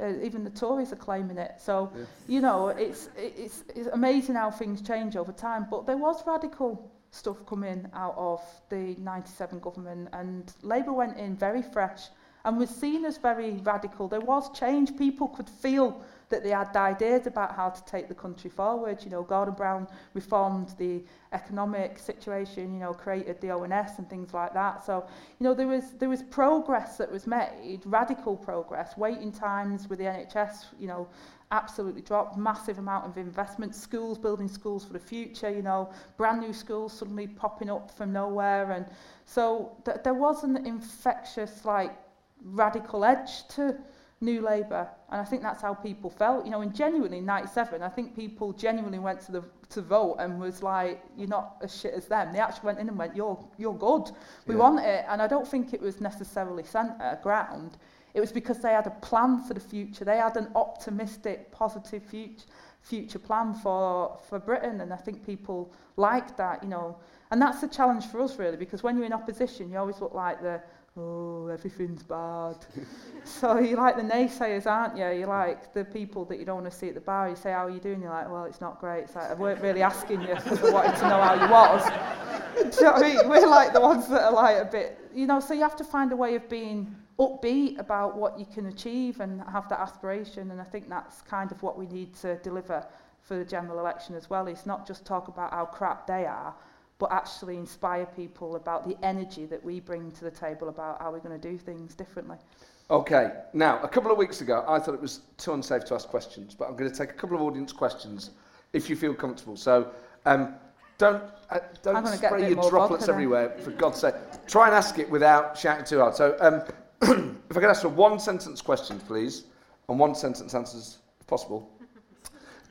Uh, even the Tories are claiming it. So, you know, it's, it's, it's amazing how things change over time. But there was radical stuff coming out of the 97 government and Labour went in very fresh and was seen as very radical. There was change. People could feel that they had ideas about how to take the country forward. You know, Gordon Brown reformed the economic situation, you know, created the ONS and things like that. So, you know, there was there was progress that was made, radical progress. Waiting times with the NHS, you know, absolutely dropped. Massive amount of investment. Schools, building schools for the future. You know, brand new schools suddenly popping up from nowhere, and so th- there was an infectious like radical edge to New Labour, and I think that's how people felt. You know, and genuinely in '97, I think people genuinely went to the to vote and was like, "You're not as shit as them." They actually went in and went, "You're you're good. We Yeah. want it." And I don't think it was necessarily centre ground. It was because they had a plan for the future. They had an optimistic, positive future future plan for for Britain, and I think people liked that. You know, and that's the challenge for us really, because when you're in opposition, you always look like the oh, everything's bad. *laughs* so you like the naysayers, aren't you? You like the people that you don't want to see at the bar. You say, how are you doing? You're like, well, it's not great. It's like, I weren't really asking you because I wanted to know how you was. *laughs* Do you know what I mean? We're like the ones that are like a bit, you know, so you have to find a way of being upbeat about what you can achieve and have that aspiration. And I think that's kind of what we need to deliver for the general election as well. It's not just talk about how crap they are, but actually inspire people about the energy that we bring to the table about how we're going to do things differently. Okay, now, a couple of weeks ago, I thought it was too unsafe to ask questions, but I'm going to take a couple of audience questions if you feel comfortable. So, um, don't, uh, don't gonna get a spray your droplets everywhere, for God's sake. Try and ask it without shouting too hard. So, um, *clears throat* if I could ask for one sentence questions, please, and one sentence answers, if possible.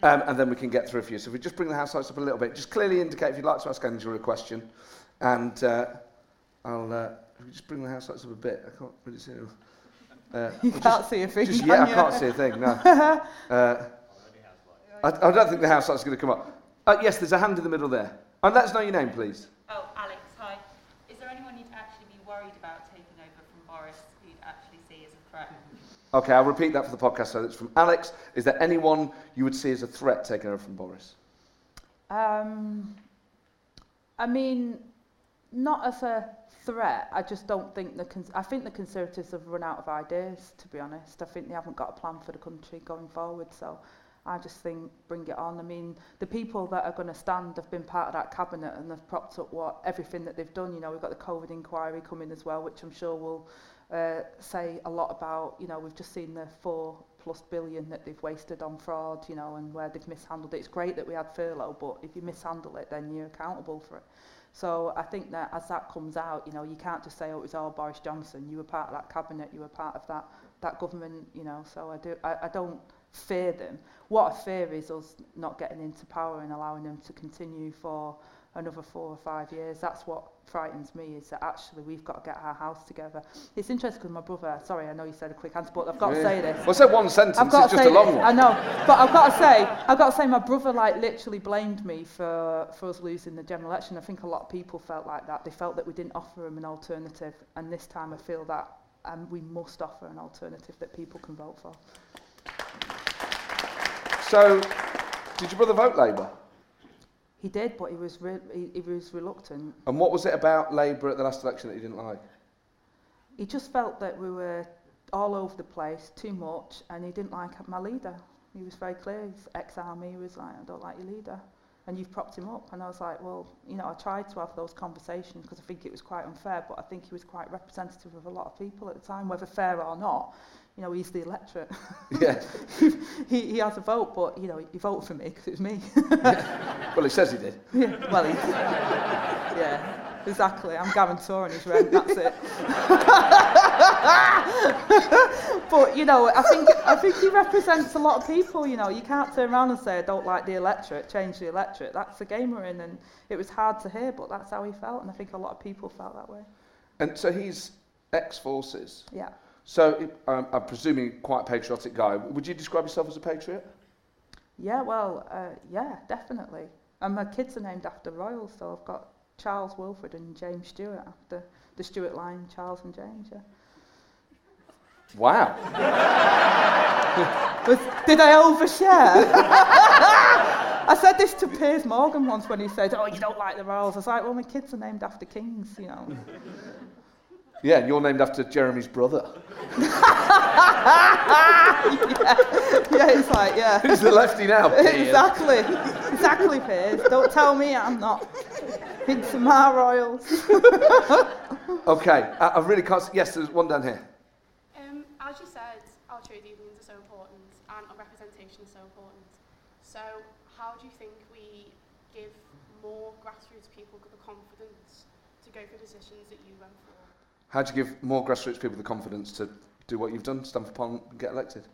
Um, and then we can get through a few. So if we just bring the house lights up a little bit, just clearly indicate if you'd like to ask Angela a question. And uh, I'll uh, if we just bring the house lights up a bit. I can't really see them. Uh, *laughs* You just- can't see a thing, just, can yeah, I can't see a thing, no. *laughs* uh, I, I don't think the house light's are going to come up. Uh, yes, there's a hand in the middle there. And let us know your name, please. Oh, Alex, hi. Is there anyone you'd actually be worried about taking over from Boris who you'd actually see as a threat? Okay, I'll repeat that for the podcast. So it's from Alex. Is there anyone you would see as a threat taking over from Boris? Um, I mean, not as a threat. I just don't think the. Cons- I think the Conservatives have run out of ideas. To be honest, I think they haven't got a plan for the country going forward. So, I just think bring it on. I mean, the people that are going to stand have been part of that cabinet and they've propped up what everything that they've done. You know, we've got the COVID inquiry coming as well, which I'm sure will uh, say a lot about. You know, we've just seen the four plus billion that they've wasted on fraud. You know, and where they've mishandled it. It's great that we had furlough, but if you mishandle it, then you're accountable for it. So I think that as that comes out, you know, you can't just say, oh, it was all Boris Johnson. You were part of that cabinet. You were part of that that government. You know, so I do. I, I don't fear them. What I fear is us not getting into power and allowing them to continue for another four or five years. That's what frightens me is that actually we've got to get our house together. It's interesting because my brother, sorry, I know you said a quick answer, but I've got to say this. Well, say one sentence. I've got It's to just say a long this. one. I know, but I've got to say, I've got to say, my brother like literally blamed me for for us losing the general election. I think a lot of people felt like that. They felt that we didn't offer them an alternative, and this time I feel that um, we must offer an alternative that people can vote for. So, did your brother vote Labour? He did, but he was, re- he, he was reluctant. And what was it about Labour at the last election that he didn't like? He just felt that we were all over the place, too much, and he didn't like my leader. He was very clear. His ex-army was like, I don't like your leader. And you've propped him up. And I was like, well, you know, I tried to have those conversations because I think it was quite unfair, but I think he was quite representative of a lot of people at the time, whether fair or not. You know, he's the electorate. Yeah. *laughs* he, he has a vote, but, you know, he voted for me because it was me. Well, he says he did. yeah, well, he's, *laughs* yeah, exactly. I'm guarantoring his rent, that's it. *laughs* *laughs* but, you know, I think, I think he represents a lot of people, you know. You can't turn around and say, I don't like the electorate, change the electorate. That's the game we're in, and it was hard to hear, but that's how he felt, and I think a lot of people felt that way. And so he's ex-forces. Yeah. So um, I'm presuming quite a patriotic guy. Would you describe yourself as a patriot? Yeah, well, uh, yeah, definitely. And my kids are named after royals, so I've got Charles Wilfred and James Stewart after the Stewart line, Charles and James, yeah. Wow. *laughs* Did I overshare? *laughs* I said this to Piers Morgan once when he said, oh, you don't like the royals. I was like, well, my kids are named after kings, you know. Yeah, and you're named after Jeremy's brother. *laughs* yeah, it's like, yeah. Who's the lefty now? Exactly. Exactly, Piers. Don't tell me I'm not. It's my royals. Okay, I, I really can't. Yes, there's one down here. As you said, our trade unions are so important and our representation is so important. So how do you think we give more grassroots people the confidence to go for positions that you went for? How do you give more grassroots people the confidence to do what you've done, stand for Parliament, and get elected?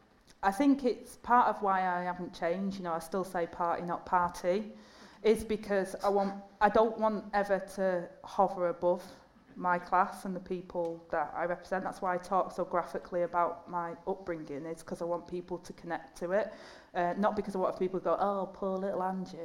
I think it's part of why I haven't changed. You know, I still say party, not party, is because I want, I don't want ever to hover above my class and the people that I represent. That's why I talk so graphically about my upbringing. Is because I want people to connect to it, uh, not because I want people to go, oh, poor little Angie.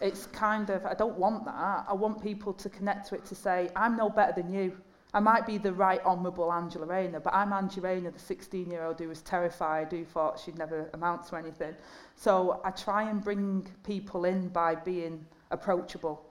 It's kind of, I don't want that. I want people to connect to it to say, I'm no better than you. I might be the right honourable Angela Rayner, but I'm Angie Rayner, the 16-year-old who was terrified, who thought she'd never amount to anything. So I try and bring people in by being approachable.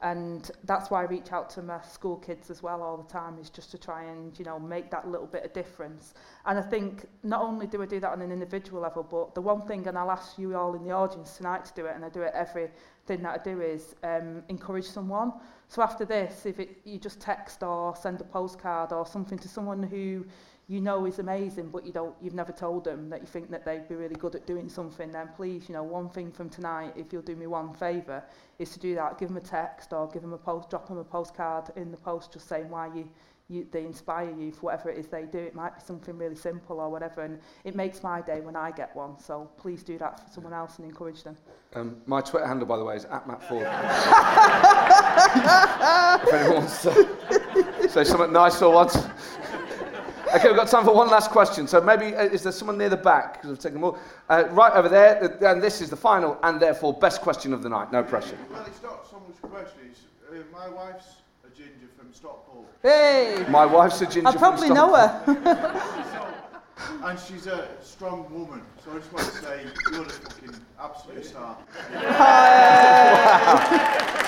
and that's why I reach out to my school kids as well all the time is just to try and you know make that little bit of difference. And I think not only do I do that on an individual level but the one thing and I'll ask you all in the audience tonight to do it and I do it every thing that I do is um, encourage someone. So after this if it, you just text or send a postcard or something to someone who you know is amazing, but you don't, you've never told them that you think that they'd be really good at doing something, then please, you know, one thing from tonight, if you'll do me one favour, is to do that. Give them a text or give them a post, drop them a postcard in the post just saying why you, you, they inspire you for whatever it is they do. It might be something really simple or whatever, and it makes my day when I get one. So please do that for someone else and encourage them. Um, my Twitter handle, by the way, is at Matt Forde. *laughs* if anyone wants to say something nice or wants. Okay, we've got time for one last question. So maybe uh, is there someone near the back? Because we've taken more. Uh, right over there, and this is the final and therefore best question of the night. No pressure. Well, it's not so much a question. It's, uh, my wife's a ginger from Stockport, Hey! My wife's a ginger. I probably know her. *laughs* *laughs* and she's a strong woman. So I just want to say you're a fucking absolute star. *laughs*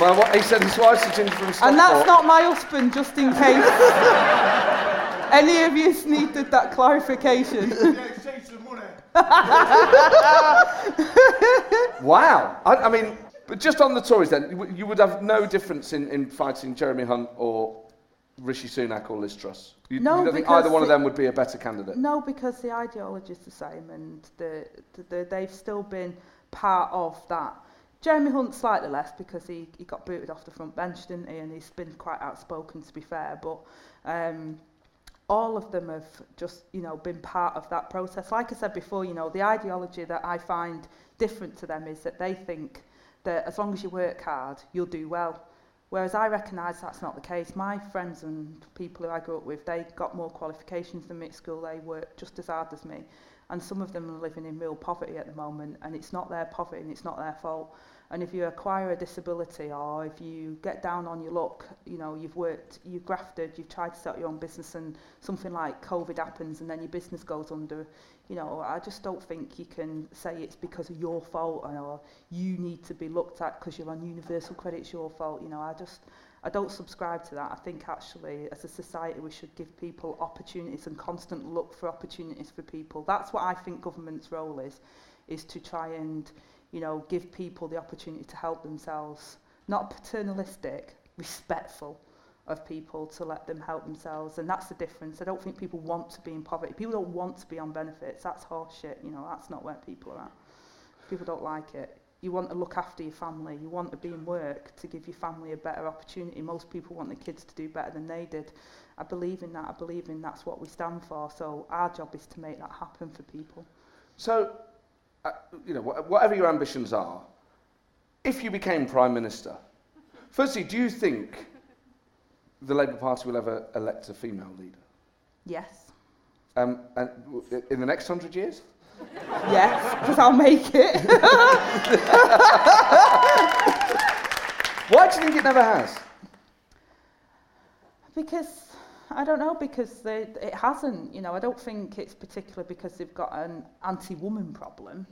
My, wi- he said his wife's a ginger from Stockport. And that's not my husband, just in case *laughs* any of you needed that clarification. Yeah, it's changed some money. *laughs* Wow. I, I mean, but just on the Tories then, you would- have no difference in, in fighting Jeremy Hunt or Rishi Sunak or Liz Truss. You, No, you don't think because either one of them would be a better candidate? No, because the ideology is the same, and the, the, the, they've still been part of that. Jeremy Hunt slightly less because he, he got booted off the front bench, didn't he? And he's been quite outspoken, to be fair. But um, all of them have just, you know, been part of that process. Like I said before, you know, the ideology that I find different to them is that they think that as long as you work hard, you'll do well. Whereas I recognise that's not the case. My friends and people who I grew up with, they got more qualifications than me at school. They worked just as hard as me and some of them are living in real poverty at the moment and it's not their poverty and it's not their fault. And if you acquire a disability or if you get down on your luck you know you've worked you've grafted you've tried to set your own business and something like covid happens and then your business goes under you know i just don't think you can say it's because of your fault or you need to be looked at because you're on universal credit it's your fault you know. I just I don't subscribe to that. I think actually, as a society, we should give people opportunities and constant look for opportunities for people. That's what I think government's role is, is to try and, you know, give people the opportunity to help themselves. Not paternalistic, respectful of people to let them help themselves. And that's the difference. I don't think people want to be in poverty. People don't want to be on benefits. That's horseshit. You know, that's not where people are at. People don't like it. You want to look after your family. You want to be in work to give your family a better opportunity. Most people want their kids to do better than they did. I believe in that. I believe in that's what we stand for. So our job is to make that happen for people. So, uh, you know, wha- whatever your ambitions are, if you became Prime Minister, firstly, do you think the Labour Party will ever elect a female leader? Yes. Um, and w- in the next hundred years? Yes, because I'll make it. Why do you think it never has? Because I don't know because they, it hasn't. You know, I don't think it's particular because they've got an anti-woman problem.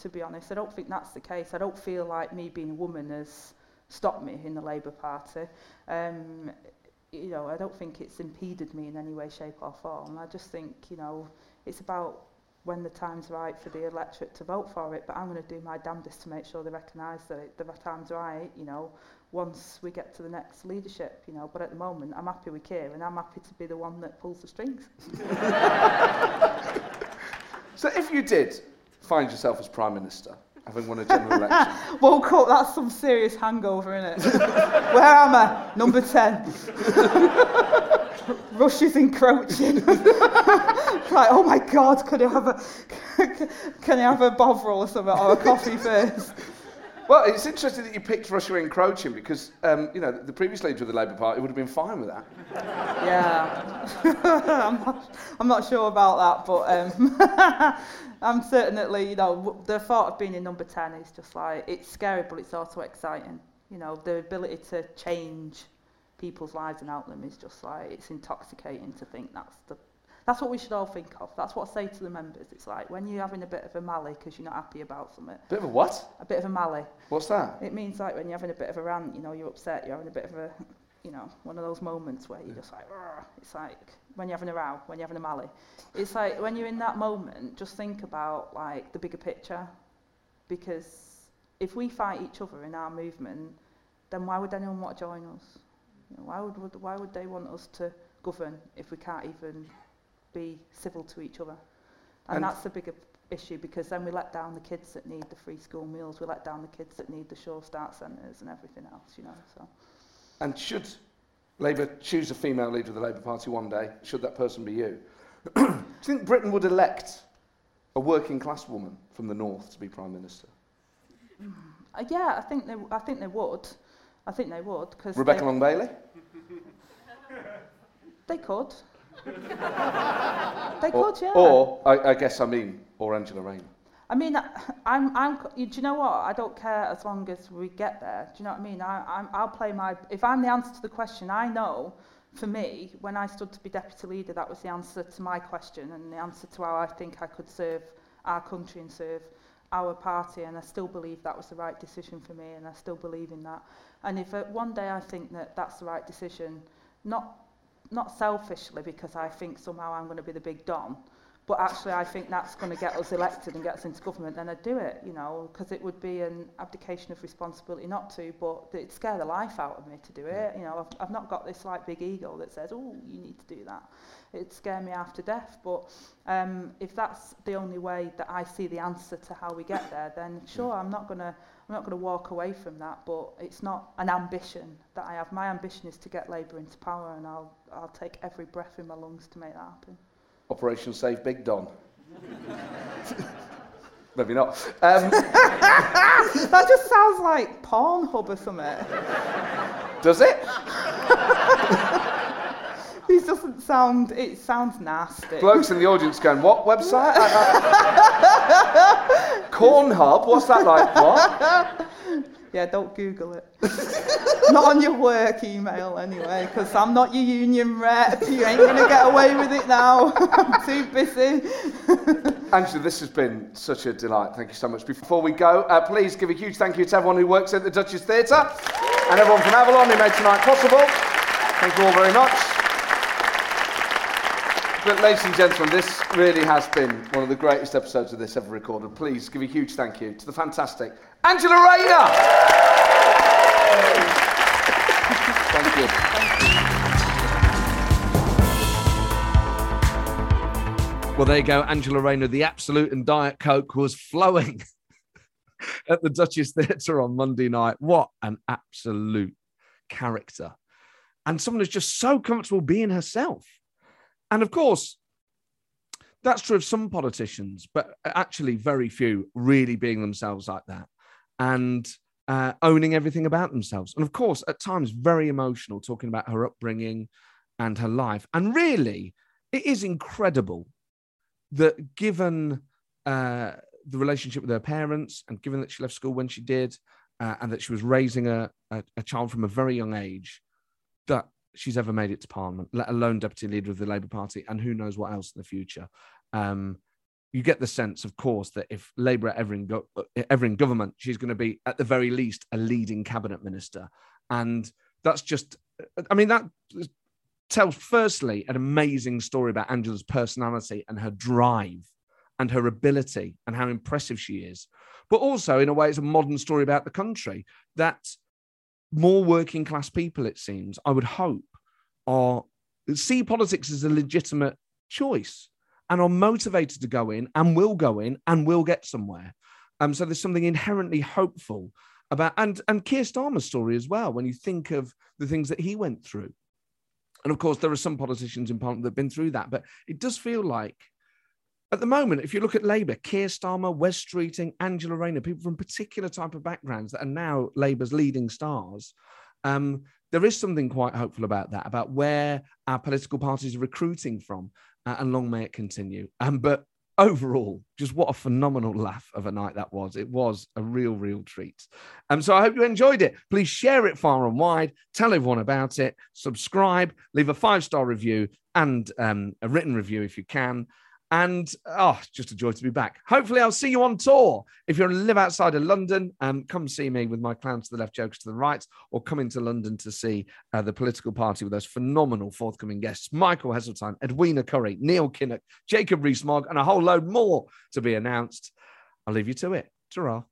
To be honest, I don't think that's the case. I don't feel like me being a woman has stopped me in the Labour Party. Um, you know, I don't think it's impeded me in any way, shape or form. I just think, you know, it's about when the time's right for the electorate to vote for it, but I'm going to do my damnedest to make sure they recognise that it, the time's right, you know, once we get to the next leadership, you know, but at the moment I'm happy with Keir and I'm happy to be the one that pulls the strings. *laughs* so if you did find yourself as Prime Minister, having won a general *laughs* election. Woke up, that's some serious hangover, isn't it? *laughs* Where am I? Number 10. Russia's encroaching. *laughs* like, oh my God, could I have a, *laughs* can I have a bovril or something, or a coffee first? well, it's interesting that you picked Russia encroaching because, um, you know, the previous leader of the Labour Party would have been fine with that. Yeah. *laughs* I'm, not, I'm not sure about that, but um, I'm certainly, you know, the thought of being in number 10 is just like, it's scary, but it's also exciting. You know, the ability to change people's lives and outcome is just like, it's intoxicating to think that's the, that's what we should all think of. That's what I say to the members. It's like when you're having a bit of a mally because you're not happy about something, A Bit of a what? a bit of a mally. What's that? It means like when you're having a bit of a rant, you know, you're upset, you're having a bit of a, you know, one of those moments where you're just like, "Rrr." it's like when you're having a row, when you're having a mally. It's like when you're in that moment, just think about like the bigger picture, because if we fight each other in our movement, then why would anyone want to join us? You know, why would, would why would they want us to govern if we can't even be civil to each other? And, And- that's the bigger issue because then we let down the kids that need the free school meals, we let down the kids that need the sure start centres and everything else, you know. So And should Labour choose a female leader of the Labour Party one day, should that person be you, *clears throat* do you think Britain would elect a working class woman from the north to be Prime Minister? uh, yeah, I think they I think they would. I think they would because Rebecca they, Long Bailey? they could. *laughs* they could, yeah. Or, I, I guess I mean, or Angela Rayner. I mean, I- I'm, I'm, do you know what? I don't care as long as we get there. Do you know what I mean? I, I'm, I'll play my, if I'm the answer to the question, I know, for me, when I stood to be deputy leader, that was the answer to my question and the answer to how I think I could serve our country and serve our party. And I still believe that was the right decision for me and I still believe in that. And if uh, one day I think that that's the right decision, not, not selfishly because I think somehow I'm going to be the big Don, but actually I think that's going to get us elected and get us into government, then I'd do it, you know, because it would be an abdication of responsibility not to, but it'd scare the life out of me to do it. You know, I've, I've not got this like big ego that says, oh, you need to do that. It'd scare me after death. But um, if that's the only way that I see the answer to how we get there, then sure, I'm not going to I'm not going to walk away from that, but it's not an ambition that I have. My ambition is to get Labour into power, and I'll I'll take every breath in my lungs to make that happen. Operation Save Big Don. *laughs* Maybe not. Um, *laughs* that just sounds like Pornhub or something. does it? *laughs* It doesn't sound. It sounds nasty. Blokes in the audience going, what website? *laughs* Cornhub? What's that like? What? Yeah, don't Google it. *laughs* not on your work email anyway, because I'm not your union rep. You ain't gonna get away with it now. *laughs* I'm too busy. Angela, this has been such a delight. Thank you so much. Before we go, uh, please give a huge thank you to everyone who works at the Duchess Theatre. and everyone from Avalon who made tonight possible. Thank you all very much. But, ladies and gentlemen, this really has been one of the greatest episodes of this ever recorded. Please give a huge thank you to the fantastic Angela Rayner. Thank you. Well, there you go. Angela Rayner, the Absolut and Diet Coke was flowing *laughs* at the Duchess Theatre on Monday night. What an absolute character. And someone who's just so comfortable being herself. And of course, that's true of some politicians, but actually very few really being themselves like that and uh, owning everything about themselves. And of course, at times, very emotional, talking about her upbringing and her life. And really, it is incredible that given uh, the relationship with her parents and given that she left school when she did uh, and that she was raising a, a, a child from a very young age, that she's ever made it to Parliament, let alone deputy leader of the Labour Party, and who knows what else in the future. Um, you get the sense, of course, that if Labour are ever in, go- ever in government, she's going to be, at the very least, a leading cabinet minister. And that's just, I mean, that tells, firstly, an amazing story about Angela's personality and her drive and her ability and how impressive she is. But also, in a way, it's a modern story about the country that more working class people, it seems, I would hope, are see politics as a legitimate choice and are motivated to go in and will go in and will get somewhere. Um, so there's something inherently hopeful about and and Keir Starmer's story as well. When you think of the things that he went through, and of course there are some politicians in Parliament that have been through that, but it does feel like at the moment, if you look at Labour, Keir Starmer, Wes Streeting, Angela Rayner, people from particular type of backgrounds that are now Labour's leading stars, um, there is something quite hopeful about that, about where our political parties are recruiting from, uh, and long may it continue. Um, but overall, just what a phenomenal laugh of a night that was. It was a real, real treat. Um, so I hope you enjoyed it. Please share it far and wide, tell everyone about it, subscribe, leave a five star review and um, a written review if you can. And oh, just a joy to be back. Hopefully, I'll see you on tour. If you live outside of London, um, come see me with my clowns to the left, jokes to the right, or come into London to see uh, the political party with those phenomenal forthcoming guests Michael Heseltine, Edwina Currie, Neil Kinnock, Jacob Rees-Mogg, and a whole load more to be announced. I'll leave you to it. ta